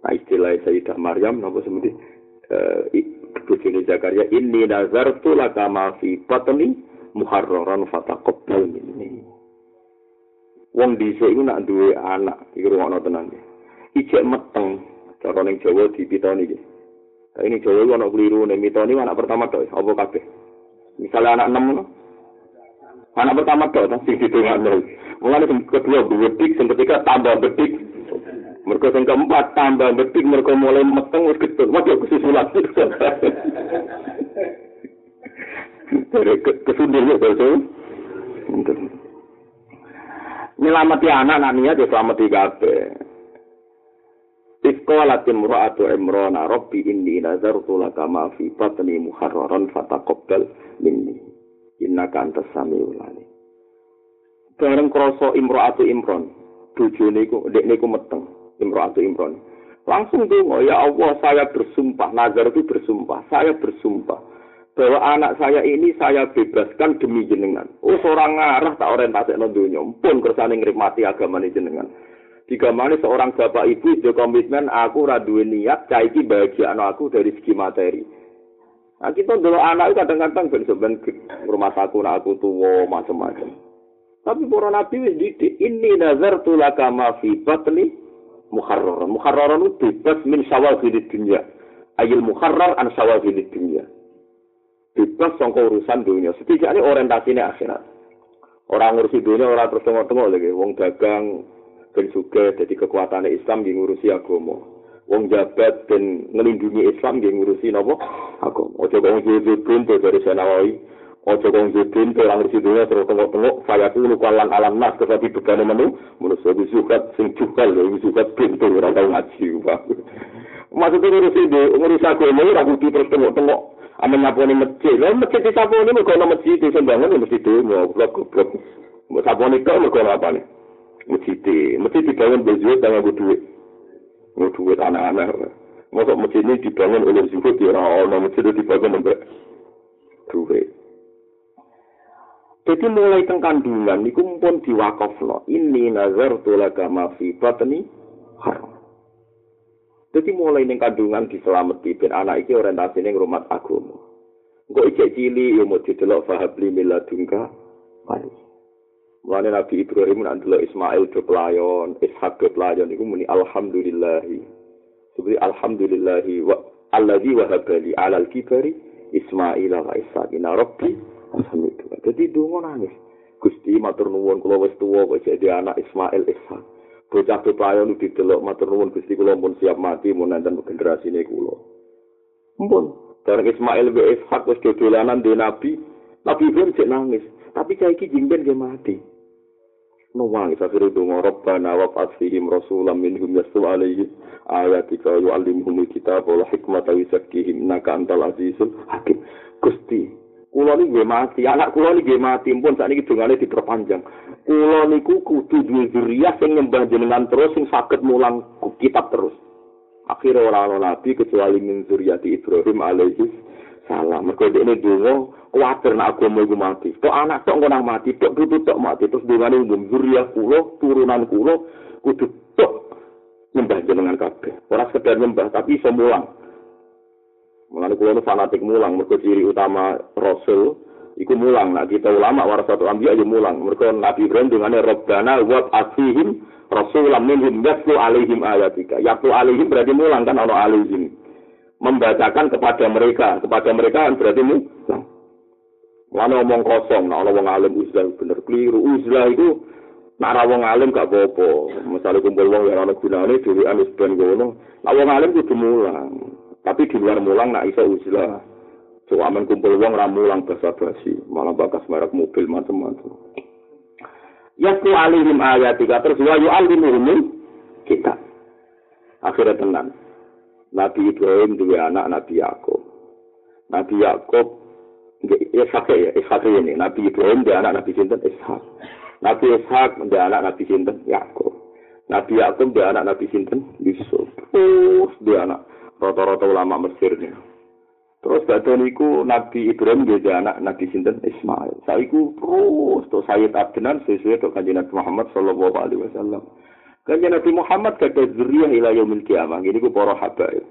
Nah, istilah Sayyidah Maryam napa semuti eh uh, Zakaria inni nazartu laka ma fi batni muharraran minni. wong dhisik iku nak duwe anak iki rumono tenan ijek meteng cara ning Jawa dipitoni iki Nah, ini Jawa anak keliru, nih mitoni anak pertama tuh, apa kabeh? Misalnya anak enam, no? anak pertama tuh, sing didengar nol. Mulai kedua betik, yang ketiga tambah betik. Mereka yang keempat tambah betik, mereka mulai meteng, wis getun. Waduh, kesusulan. Dari kesundirnya, betul. nyelamati anak anak niat ya selamati kabeh. Iskola timro'atu imrona robbi inni nazartu laka ma fi batni muharraran fataqabbal minni. Innaka antas samiul alim. Bareng krasa imro'atu imron, bojone iku ndek niku meteng imro'atu imron. Langsung donga, ya Allah saya bersumpah, nazar itu bersumpah, saya bersumpah bahwa anak saya ini saya bebaskan demi jenengan. Oh seorang ngarah tak orientasi no dunia, pun kersane ngrimati agama jenengan. Jika mana seorang bapak ibu itu komitmen aku raduin niat caiki bahagia anak aku dari segi materi. Nah kita dulu anak itu kadang-kadang ben sebenarnya rumah saku nak aku tua macam-macam. Tapi para nabi wis didik ini nazar tulaka ma fi batni muharrar. Muharrar itu bebas min syawagil dunia. Ayil muharrar an syawagil dunia. bebas sangka urusan dunia. Setidaknya orientasinya akhirat. Orang ngurusi dunia, orang terus tengok-tengok lagi. Wong dagang, ben suge, jadi kekuatan Islam yang ngurusi agama. Wong jabat dan ngelindungi Islam yang ngurusi nopo agama. Ojo kong jadi pintu dari Senawawi. Ojo kong jadi pintu orang ngurusi dunia terus tengok-tengok. Saya tuh lupa alam nas, tetapi begane menu. Saya sukat sing cukal, sukat pintu orang tahu ngaji. Maksudnya ngurusi ngurusi agama, orang putih terus tengok-tengok. ame nyaponi masjid. Lah masjid disaponi mergo ana masjid sing bangun mesti donga, goblok goblok. Mbok saponi kok mergo apa ne? Masjid. Masjid dibangun bejo tangan go duit. Go duit anak-anak. Mosok masjid ini dibangun oleh zuhud ya ora ana masjid dibangun mbek duit. Jadi mulai teng kandungan niku pun diwakafno. Ini nazar tulaga ma fi batni. Jadi mulai ning kandungan diselamati ben anak iki orientasine ngrumat agama. Engko ijek cili yo mau didelok fahabli miladungka. Mari. Mulane Nabi Ibrahim nak delok Ismail do pelayon, Ishak do pelayon iku muni alhamdulillahi. Seperti alhamdulillahi wa alladzi wahabali alal kibari Ismail wa Ishak ina rabbi alhamdulillah. Jadi donga nangis. Gusti matur nuwun kula wis tuwa kok jadi anak Ismail Ishak. bocah bepayo nu didelok matur nuwun Gusti kula pun siap mati mun nenten generasine kula. Mumpun, bareng Ismail be Ishak wis dodolanan di Nabi, Nabi Ibrahim cek nangis, tapi saiki jingben ge mati. No wangi sakire donga Rabbana wa fasihim rasulam minhum yasu alaihi ayatika yu'allimuhum kitab wal hikmata wa yuzakkihim innaka antal azizul hakim. Gusti, kula niki nggih mati, anak kula niki nggih mati, pun sakniki dongane diperpanjang. Kula niku kudu duwe zuriyah sing nyembah jenengan terus sing saged mulang kitab terus. Akhirnya orang orang nabi kecuali min zuriyati Ibrahim alaihi salam. Mereka ini dulu khawatir nak agama itu mati. Tok anak tok nggak mati, tok putu tok mati. Terus dengan umum zuriyah kulo, turunan kulo, kudu tok nyembah jenengan kabeh. Ora sekedar nyembah tapi mulang. Mulane kula nu fanatik mulang, mergo ciri utama rasul iku mulang. Nah, kita ulama warasatul anbiya ya mulang. Mergo Nabi Ibrahim dungane Rabbana wa asihim rasulam minhum yatlu alaihim ayatika. Yatlu alaihim berarti mulang kan ono alaihim. Membacakan kepada mereka, kepada mereka kan berarti mulang. Mana omong kosong, nah wong alim uzlah bener keliru. Uzlah itu Nak ra wong alim gak apa-apa. Misale kumpul wong yang ana gunane dhewean wis ben ngono. Nak wong alim kudu mulang. Tapi di luar mulang nak iso uzlah. So aman kumpul wong ra mulang basa-basi, malah bakas merek mobil macam-macam. Yasku alihim ayatika terus wa yu'allimuhum kita. Akhirnya tenang. Nabi Ibrahim dua anak Nabi Yakub. Nabi Yakub Ishak ya, Ishak ini. Nabi Ibrahim dia anak Nabi Sinten Ishak. Nabi Ishak dia anak Nabi Sinten Yakub. Nabi Yakub dia anak Nabi Sinten Yusuf. Terus dia anak rata-rata ulama Mesir nih. Terus badan niku Nabi Ibrahim dia anak Nabi Sinten Ismail. Saiku terus to Sayyid Adnan sesuai kanjeng Nabi Muhammad sallallahu alaihi wasallam. Kanjeng Nabi Muhammad kata zuriyah ila yaumil kiamah. Gini ku para habaib.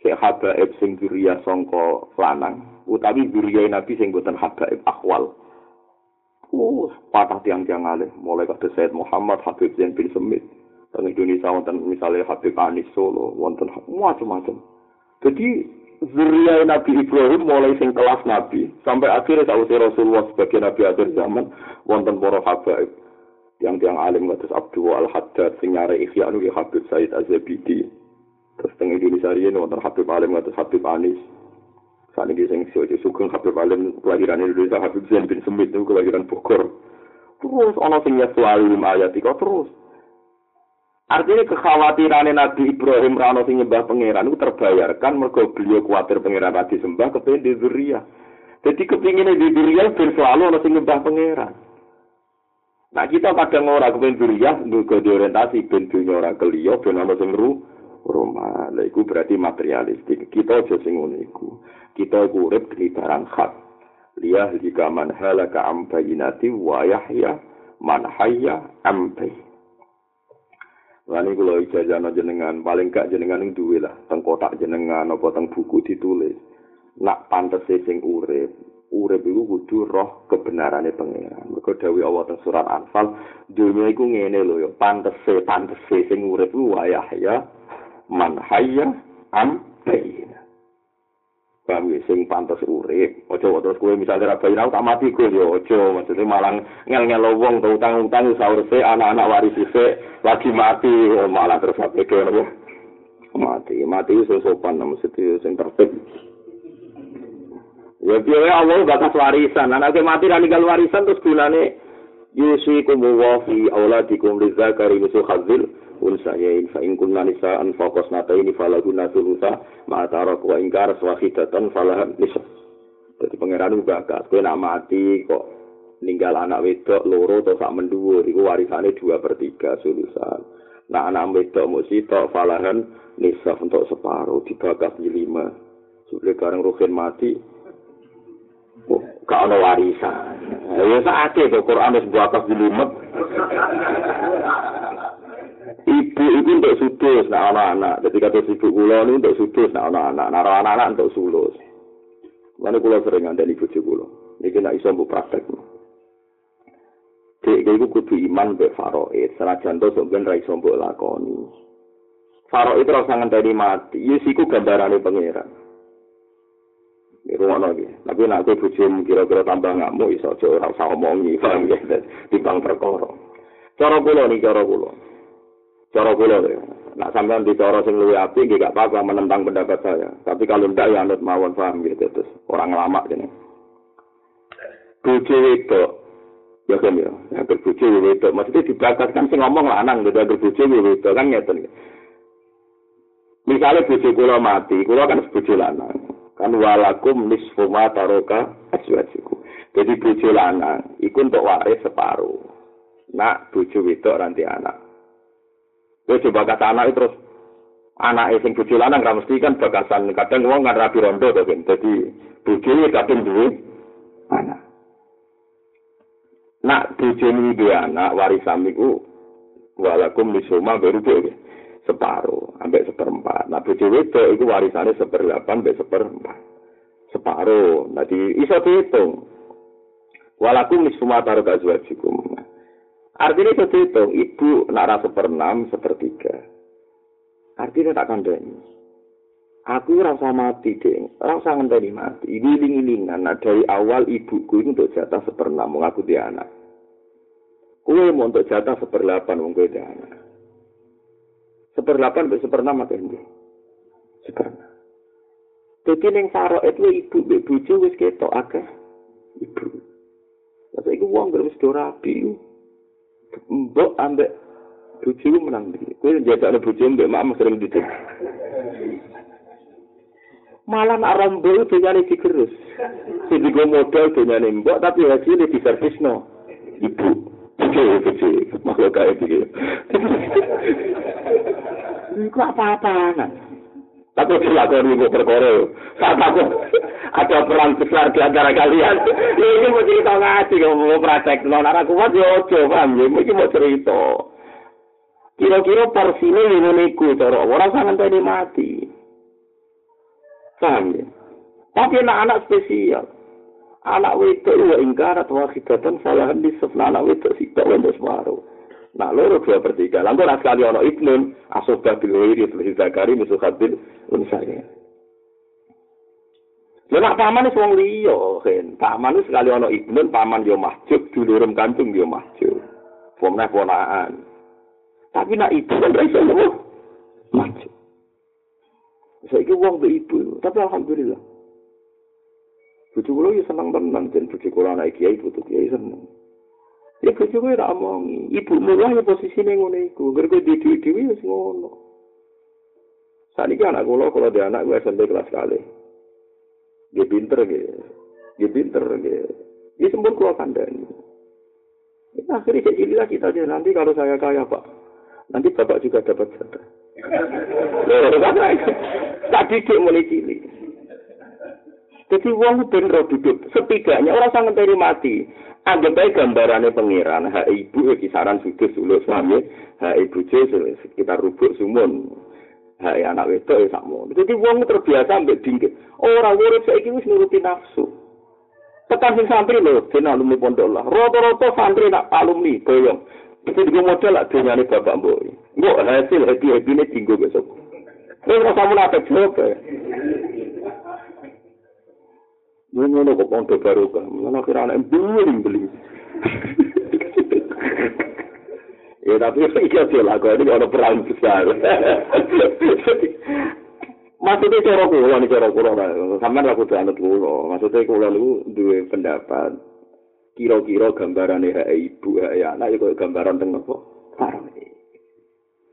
Sing habaib sing zuriyah sangka lanang utawi zuriyah Nabi sing boten habaib akwal. Uh, patah tiang-tiang alih. Mulai kata Sayyid Muhammad, Habib Zain bin Semit. Teng Indonesia wonten misalnya Habib Anis Solo, wonten macam-macam. Jadi zuriya Nabi Ibrahim mulai sing kelas Nabi sampai akhirnya tahu Rasulullah sebagai Nabi akhir zaman wonten para habaib yang tiang alim kados Abdul Al Haddad sing nyare ikhya anu Habib Said Azabidi. Terus teng Indonesia ini wonten Habib alim kados Habib Anis. Saat ini sing Sojo Sugeng Habib Alim kelahiran Indonesia Habib Zain bin Semit itu kelahiran Bogor. Terus ana sing alim ayat terus. Artinya kekhawatiran Nabi Ibrahim rano sing nyembah pangeran itu terbayarkan mergo beliau khawatir pangeran tadi sembah kepengen di. Jadi kepingin di ben selalu ana sing nyembah pangeran. Nah kita kadang ora kepengen Zuria nggo diorientasi ben dunya ora keliyo ben ana sing ru rumah. Lah iku berarti materialistik. Kita aja sing ngono iku. Kita urip di barang hak. Liyah jika man halaka am bayinati wa yahya man hayya am bayinati. Lani kula ijazah jenengan, paling gak jenengan ing duwe lah, teng kotak jenengan apa teng buku ditulis. Nak pantes sing urip, urip iku kudu roh kebenarane pangeran. Mergo dawuh Allah teng surat Anfal, dunya iku ngene lho ya, pantes pantes sing urip ku wayah ya man hayya am bayina. paham ya sing pantes urip. Aja terus kowe misale ra bayar tak mati kowe yo aja. Maksudnya malang ngel-ngel wong to utang-utang sahur anak-anak waris se lagi mati malah terus apa? Ke mati. Mati iso sopan nang mesti sing tertib ya piye Allah bakas warisan. Anak mati ra ninggal warisan terus gunane yusikum wa fi auladikum lizakari musuh khazil unsayain fa in kunna nisaan faqas nataini falahunna thulutha ma tarak wa ingkar swahidatan falahan nisa dadi pangeran uga bakat kowe nak mati kok ninggal anak wedok loro atau sak mendhuwur iku warisane 2 per 3 sulusan. Nah anak wedok mesti tok falahan nisa untuk separuh dibakas di lima. Sudah bareng ruhin mati gak ada warisan. Ya saatnya kok Quran harus bakas di lima ibu itu untuk sudus nak anak-anak. Jadi kata ibu kula ini untuk sudus nak anak-anak. Naruh anak-anak untuk sulus. Mana kula sering ada ibu kula. Ini nak iso mbok praktek. Dek iku kudu iman be faroid, to sampeyan ra iso mbok lakoni. Faroid ora sangat dari mati, yes iku gambarane pangeran. Rumah lagi. Tapi nak aku bujum kira-kira tambah ngamuk, iso aja ora usah ngomongi, paham ya? Di bang perkara. Cara kula nih, cara kula. cara kula ya. Nak sampean bicara sing luwih apik nggih gak apa-apa menentang pendapat saya. Tapi kalau ndak ya anut mawon paham gitu terus orang lama gini. Bojo itu ya kan ya, ya berbojo itu maksudnya dibakat sing ngomong lanang gitu berbojo itu kan ngeten. Misalnya bojo kula mati, kula kan bojo lanang. Kan walakum nisfu ma taroka aswajiku. Jadi bojo lanang iku untuk waris separuh. Nak bojo wedok nanti anak. Kowe coba kata anak terus anak sing bojo lanang ra mesti kan bagasan kadang wong kan rapi rondo to kan. Dadi bojo kadang duwe anak. Nak bojo ni duwe anak warisan niku walakum lisuma berubah. Separuh, ambek seperempat. Nah, bojo wedok iku warisane seperdelapan ambek seperempat. Separuh. Nanti iso dihitung. Walakum nisfuma taruh kazwajikum. Artinya itu dihitung, ibu nak rasa seperenam, sepertiga. Artinya tak kandani. Aku rasa mati, deh. Rasa ngenteni mati. Ini iling-ilingan. Nah, dari awal ibuku ini untuk jatah seperenam, mengaku dia anak. Kue mau untuk jatah seperdelapan, mengaku dia anak. Seperdelapan, seperenam, apa ini? Seperenam. Jadi yang sarok itu ibu, ibu, ibu, wis ketok, agak. Ibu. Tapi itu uang, wis do rapi. Mbok ambek bojomu menang iki. Kowe njajakne bojomu mbek mak sering didik. Malah nak rombo dunyane digerus. Sing digo modal dunyane mbok tapi hasilnya di servisno. Ibu. Oke, oke, makhluk kayak gitu. Iku apa-apaan? Tapi dilakoni kok perkara. Saat aku ada perang besar di antara kalian. Ini mau cerita ngaji, mau praktek. Nona aku kuat ya paham ya. Ini mau cerita. Kira-kira porsinya ini niku, cara orang sangat tadi mati. Paham ya? Tapi anak-anak spesial. Anak wedok itu ingkar atau wakidatan saya di anak wedok sih, tak wendos baru. Nah, loro dua per tiga. Lalu nak sekali ono ibnun, asobah bilwiri, selisih zakari, musuh khabil, unsaya. Lha nak paman wis wong liya, kan. Paman wis sekali ono ibnun, paman yo mahjub, dulurem kantung yo mahjub. Pomnah ponaan. Tapi nak ibu kan iso ngono. Mahjub. Saiki wong be ibu, tapi alhamdulillah. Bujuk kula yo seneng tenan, jen bujuk kula anak kiai, bujuk kiai seneng. Ya bojo kowe ra omong, ibu mulai ya posisine ngono iku. Gergo di dhewe wis ngono. Saniki anak kula kalau dia anak gue SMP kelas kali. Dia pinter gitu. Dia pinter gitu. Dia sempur kula kandani. Nah, akhirnya kayak gini lah kita aja. Nanti kalau saya kaya, Pak. Nanti Bapak juga dapat jatah. Tak didik mulai cilik. Jadi uang bener duduk. Setidaknya orang sangat dari mati. Anggap aja gambarannya pengiran, hak ibu ya kisaran sudut sulus suami, hak ibu sekitar rubuk sumun, hak anak wedok ya sama. Jadi wong terbiasa ambil dingin. Orang urip saya wis nuruti nafsu. Tekan sing santri lho, ben alumni pondok lah. Rata-rata santri nak alumni boyong. Itu juga model lah dunyane bapak mbok. Mbok hasil happy-happy ini tinggal besok. Terus rasa apa jawab Ini ngono kok pondok baru kan. Mana kira anak beli beli. ya tapi iya sih lah. Ini ada perang besar. Maksudnya cara kulo nih cara kulo Sama aku tuh anut kulo. Maksudnya kulo lu dua pendapat. Kira-kira gambaran ya ibu ya anak itu gambaran? Sarang ini.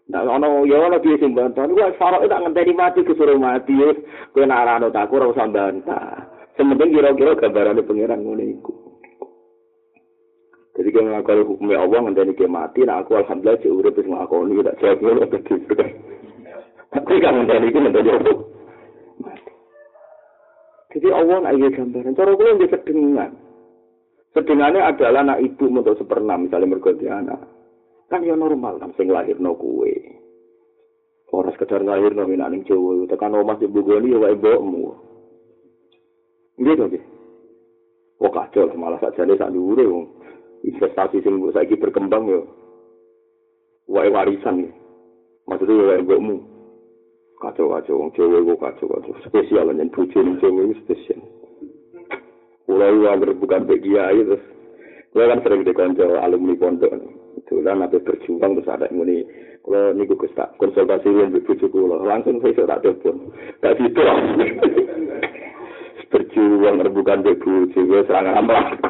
Nah, ono ya ono piye sing bantah. Niku sarok tak ngenteni mati kesuruh mati. Kowe nak ora tak ora usah bantah. Sementing kira-kira gambarannya pengiran ngono iku. Jadi kalau ngakal hukumnya Allah ngenteni ke mati, nah aku alhamdulillah cek urip wis ngakoni tak jawab ngono dadi. Tapi kan ngenteni iku ngenteni apa? Jadi Allah nak iya gambaran. Cara kula nggih sedengan. Sedengannya adalah anak ibu untuk seperenam misalnya mergoti anak. Kan ya normal kan sing lahirno kuwe. Ora sekedar lahirno minak ning Jawa, tekan omah ibu goni ya wae mbokmu. Gitu sih. Kok kacau lah, malah saja nih saat dulu investasi sing saiki berkembang yo. Wae warisan nih. Maksudnya wae mbokmu. Kacau kacau, wong cewek kok kacau kacau. Spesial nih, bujuk cewek spesial. Mulai yang bukan bagi aja terus. Gue kan sering dikonco alumni pondok. Itulah nabi berjuang terus ada ini. Kalau niku konsultasi dengan bujuk langsung saya tak telepon. Gak situ berjuang rebukan di buji gue serangan melaku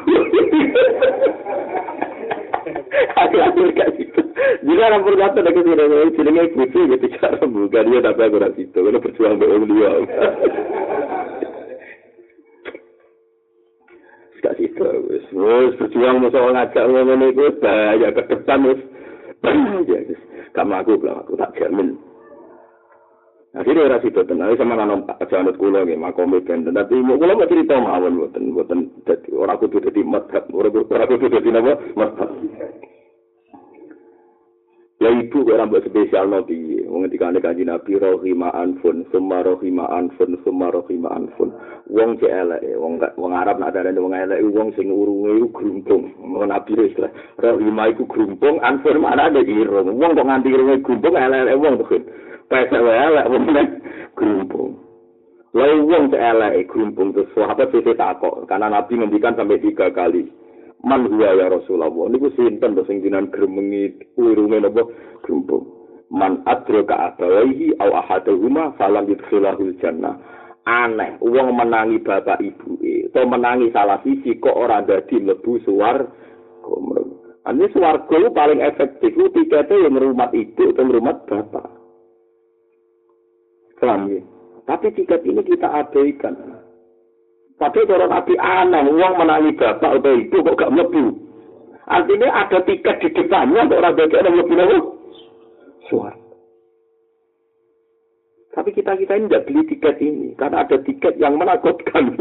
akhir-akhir kayak gitu. Jika orang berkata dari sini gue jenenge buji gitu cara bukan dia tapi aku rasa itu karena berjuang di om dia gak wis. Wis berjuang mau ngajak ngomong itu bahaya ke depan bahaya wis. Kamu aku bilang aku tak jamin Akhirnya ora sido tenan sama nang janut kula nggih makom ben tapi kula mau cerita mawon mboten mboten dadi ora kudu dadi madhab ora kudu dadi napa madhab Lah ibu kok rambut spesial no piye? Wong ngendikane kanjeng Nabi rohima anfun, summa rohima anfun, summa rohima anfun. Wong elek, wong wong Arab nak darane wong elek wong sing urunge iku grumpung. Wong Nabi istilah rohima iku grumpung, anfun mana ada irung. Wong kok nganti irunge grumpung elek wong tuh. Pesek wae elek wong nek grumpung. Lah wong cek elek grumpung terus sahabat sing takok karena Nabi ngendikan sampai tiga kali. man huwa ya Rasulullah niku sinten to sing dinan gremengi urunge napa grumpung man adraka abawaihi au ahaduhuma falam yudkhilahul jannah aneh wong menangi bapak ibu e to menangi salah sisi kok ora dadi mlebu suwar Ini itu paling efektif itu tiketnya yang merumat ibu atau merumat bapak. Paham ya? Tapi tiket ini kita abaikan. Tapi cara Nabi aneh, uang menangi bapak atau ibu kok gak mlebu. Artinya ada tiket di depannya untuk orang baik ada mlebu nopo? Suar. Tapi kita kita ini tidak beli tiket ini karena ada tiket yang menakutkan.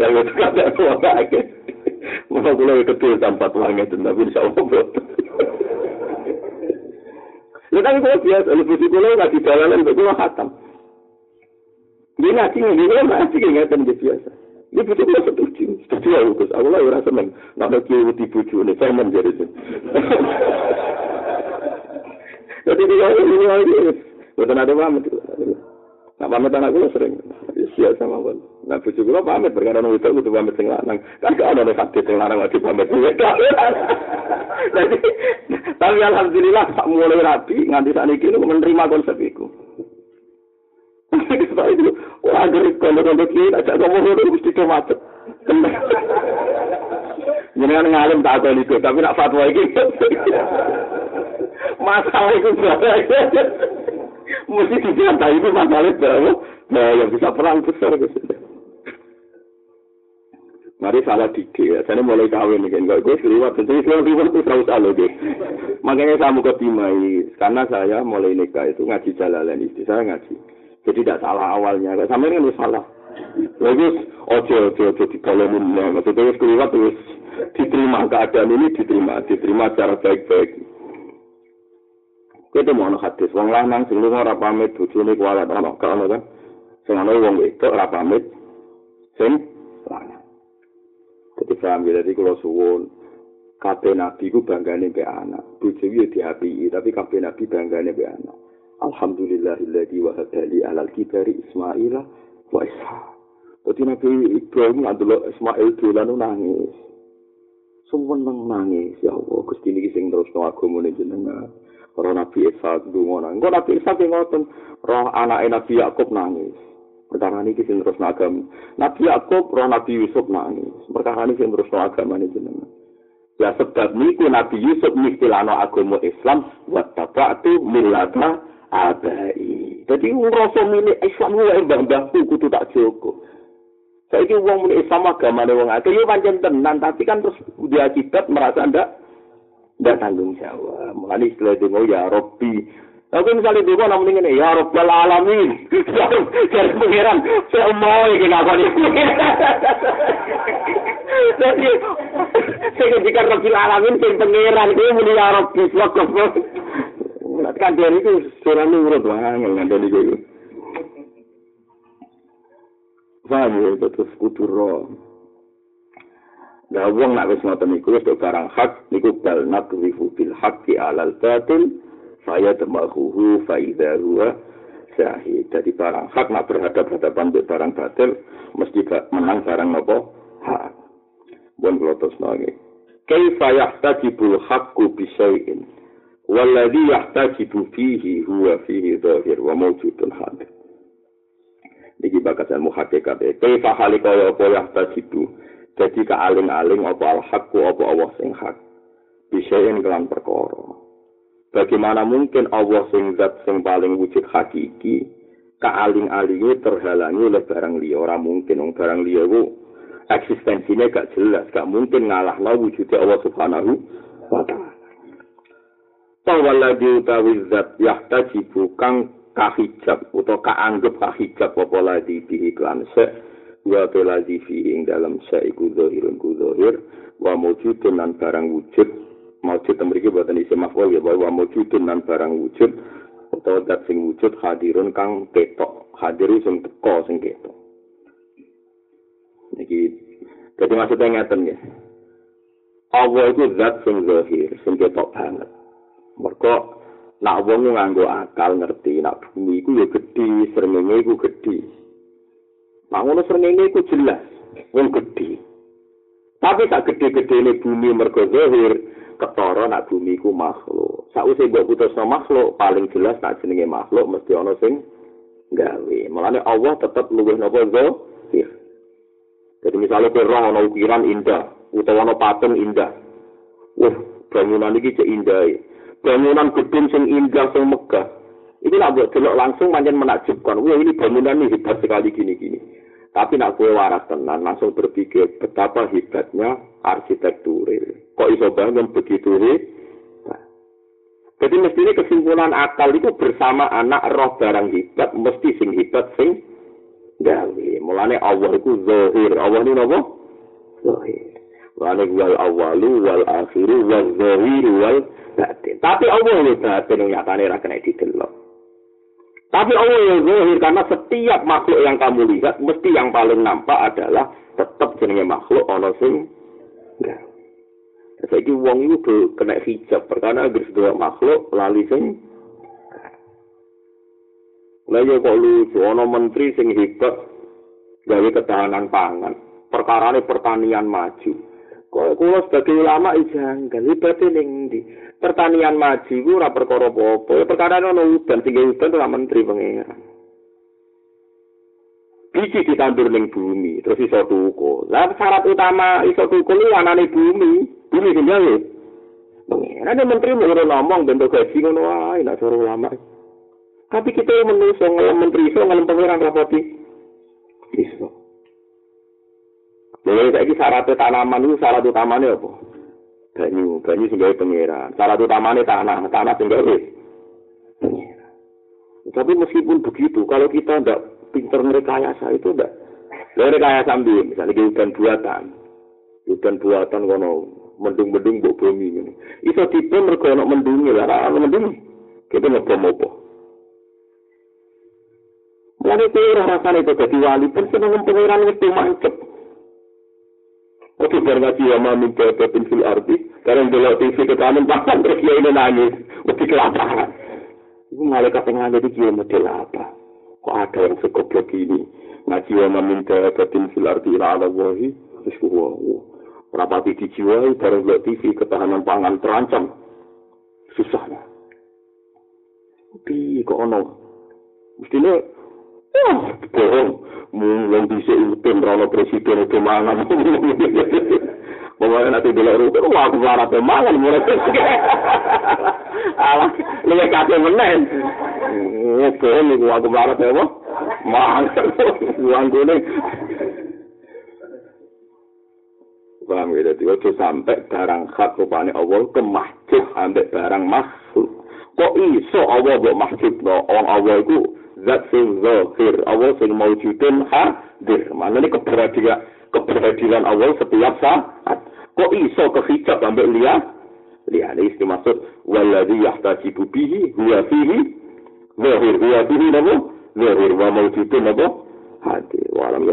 yang itu kan ada uang lagi. Mau pulang kecil tanpa uangnya itu, tapi insya Allah Ya tapi kalau biasa, lebih sekolah nggak di jalanan, betul khatam. Dia ngaji ngaji kalau ngaji kayak nggak tentu biasa. Ini betul betul setuju, setuju ya Gus. Aku lah rasa men, nak ada kiai di saya menjadi itu. Jadi dia ini lagi, bukan ada pamit. Nak pamit anak gue sering, siap sama gue. Nah bucu gue pamit, perkara nunggu itu gue pamit sing lanang. Kan gak ada nih hati sing lanang wajib pamit. Tapi alhamdulillah, tak mulai rapi, nganti saat ini menerima konsep itu. Wah, dari kalau-kalau kita tak ngomong itu mesti ke macet. Jangan ngalim tak tahu itu, tapi nak fatwa ini. Masalah itu berapa? Mesti dijantai itu masalah berapa? Nah, yang bisa perang besar ke sini. Mari salah dike ya. Saya mulai kawin nih kan. Gue seliwat. Tentu seliwat itu terus salah deh. Makanya saya mau ketimai. Karena saya mulai nikah itu ngaji jalalan istri. Saya ngaji. Jadi tidak salah awalnya. Kalau sama ini salah. Lagi ojo ojo ojo di kolonin. Maksudnya wis keliwat terus diterima keadaan ini diterima, diterima secara baik-baik. Kita mau ono hadis, wong lanang sing lunga ora pamit kuwalat ana gak ono kan. Sing ana wong wedok ora pamit sing. Jadi paham ya, jadi kalau suwun, kabeh nabi ku banggane mbek anak. Bojo yo diapiki, tapi kabeh nabi banggane mbek anak. Alhamdulillahilladzi wa hadali alal kibari Ismaila wa Ishaq. Jadi Nabi Ibrahim adalah Ismail dolan nangis. Semua nang nangis ya Allah. Gusti niki sing terus no agama ning jenengan. Roh Nabi Ishaq dungo nang. Kok Nabi Ishaq ngoten. Roh anak Nabi Yakub nangis. Perkara niki sing terus agama. Nabi Yakub roh Nabi Yusuf nangis. Perkara niki sing terus agama ning jenengan. Ya sebab niku Nabi Yusuf mistilano agama Islam wa tabatu millata abai. Jadi ngerasa milik Islam wae mbah-mbahku kudu tak joko. Saiki wong milik Islam agamane wong akeh yo pancen tenan, tapi kan terus dia akibat merasa ndak ndak tanggung jawab. Mulane istilah demo ya Rabbi. Tapi misalnya dia kok namanya ini, ya Rabbal Alamin. Jadi pengiran, saya mau ini ngakon ini. Jadi, saya ketika Rabbal Alamin, saya pengiran, dia muni ya Rabbi, Nanti kan dia itu surah nurut banget kan dia itu. Paham ya, terus kudu roh. Lah wong nak wis ngoten iku wis barang hak niku bal nakrifu bil haqqi alal batil saya temahuhu fa idza huwa syahid. Jadi barang hak nak berhadapan dengan barang batil mesti menang barang nopo hak. Bon klotos nangis. Kaifa yahtajibul haqqu bi syai'in Walladhi yahtajibu fihi huwa fihi dhahir wa mawjudun hadir. Iki bakas ilmu hakikat e. Kaifa halika ya apa yahtajibu. Jadi kealing-aling apa al-haqqu apa Allah sing hak. Bisain kelan perkara. Bagaimana mungkin Allah sing zat sing paling wujud hakiki kealing-alingnya terhalangi oleh barang liya. Orang mungkin orang barang liya itu eksistensinya gak jelas. Gak mungkin ngalah wujudnya Allah subhanahu wa ta'ala. Tawaladi utawi zat yahtajibu kang kahijab utawa kaanggep kahijab apa di iklan se wa ladi fi ing dalam se iku zahirun ku zahir wa mujudun barang wujud maujud mriki boten isim maf'ul ya wa mujudun lan barang wujud utawa dat sing wujud hadirun kang ketok. Hadir sing teko sing ketok. Iki dadi maksudnya ngeten ya. Allah itu zat sing zahir sing ketok banget. Mergo nak wong nganggo akal ngerti nak bumi iku ya gedhi srengenge iku gedhi. Nah, ngono srengenge iku jelas wong gedhi. Tapi tak gedhe-gedhene bumi mergo zahir ketara nak bumi ku makhluk. Sakwise mbok putusno makhluk, paling jelas nak jenenge makhluk mesti ana sing gawe. Mulane Allah tetep luwih napa zahir. Jadi misalnya kowe roh ana ukiran indah, utawa ana patung indah. Wah, bangunan iki cek indah. Bangunan gedung sing indah sing megah. Ini lah buat langsung manjen menakjubkan. Wah ini bangunan ini hebat sekali gini-gini. Tapi nak kue waras tenan, langsung berpikir betapa hebatnya arsitektur. Kok iso bangun begitu hebat? Jadi mestinya kesimpulan akal itu bersama anak roh barang hebat, mesti sing hebat sing gawe. Mulane Allah itu zahir. Allah ini apa? Zahir. Mulane wal awalu wal akhiru wal zahiru wal batin. Tapi Allah ini batin yang nyatanya ra kena didelok. Tapi Allah yang zahir karena setiap makhluk yang kamu lihat mesti yang paling nampak adalah tetap jenenge makhluk ana sing enggak. Saiki wong iku kena hijab perkara agar sedaya makhluk lali sing yo kok lucu ana menteri sing hebat gawe ketahanan pangan. Perkarane pertanian maju. Kok kula sebagai ulama ijanggal ibate ning ndi? Pertanian maju ku ora perkara apa-apa. Perkara ono udan, tinggi udan ora menteri pangeran. Biji ditandur ning bumi, terus iso tuku. Lah syarat utama iso tuku li anane bumi, bumi sing gawe. Pangeran menteri mau ngomong bentuk gaji ngono wae, nek cara ulama. Tapi kita menungso ngelem menteri iso ngelem pangeran rapoti. Iso. Jadi saiki syarat tanaman itu syarat utamanya apa? Banyu, banyu gawe pangeran. Salah utamane tanah, tanah sing gawe pangeran. Tapi meskipun begitu, kalau kita ndak pinter merekayasa itu ndak. Lha rekayasa ambil, misalnya hutan buatan. Hutan buatan kono mendung-mendung mbok bumi ngene. Iso tipe mergo ono mendunge, lah ono mendung. Kita ngebom apa? Mulai itu rasanya itu jadi wali, pun seneng pengiran itu mancep. Bar ngaji ya mamin pepetin fil arti, karena delok TV ke kanan bahkan terus dia ini nangis. Oke, kelaparan. Ibu malaikat yang ada di kiai model apa? Kok ada yang sekoblok ini? Ngaji ya mamin pepetin fil arti ila ala wahi, terus gua, rapati dijiwai, bareng delok TV ketahanan pangan terancam. Susah lah. Tapi kok ono? Mestinya, oh, bohong. mulai bisa ikutin rano presiden itu mangan. Pokoknya nanti bila rukun, wah aku marah tuh mangan mulai Alah, lebih kacau menen. Oke, ini aku marah tuh apa? Mangan, uang kuning. Paham ya, jadi waktu sampai barang hak rupanya Allah ke masjid ambek barang makhluk. Kok iso Allah buat masjid no? Allah itu zat sing zahir. Allah sing maujudin hadir mana ini keberadilan Allah setiap saat. Kok iso kehijab lihat lihat ini maksud waladhi yahtajibu bihi huwa fihi zahir huwa fihi nabo zahir. Wa maujudin nabo hadir wa alam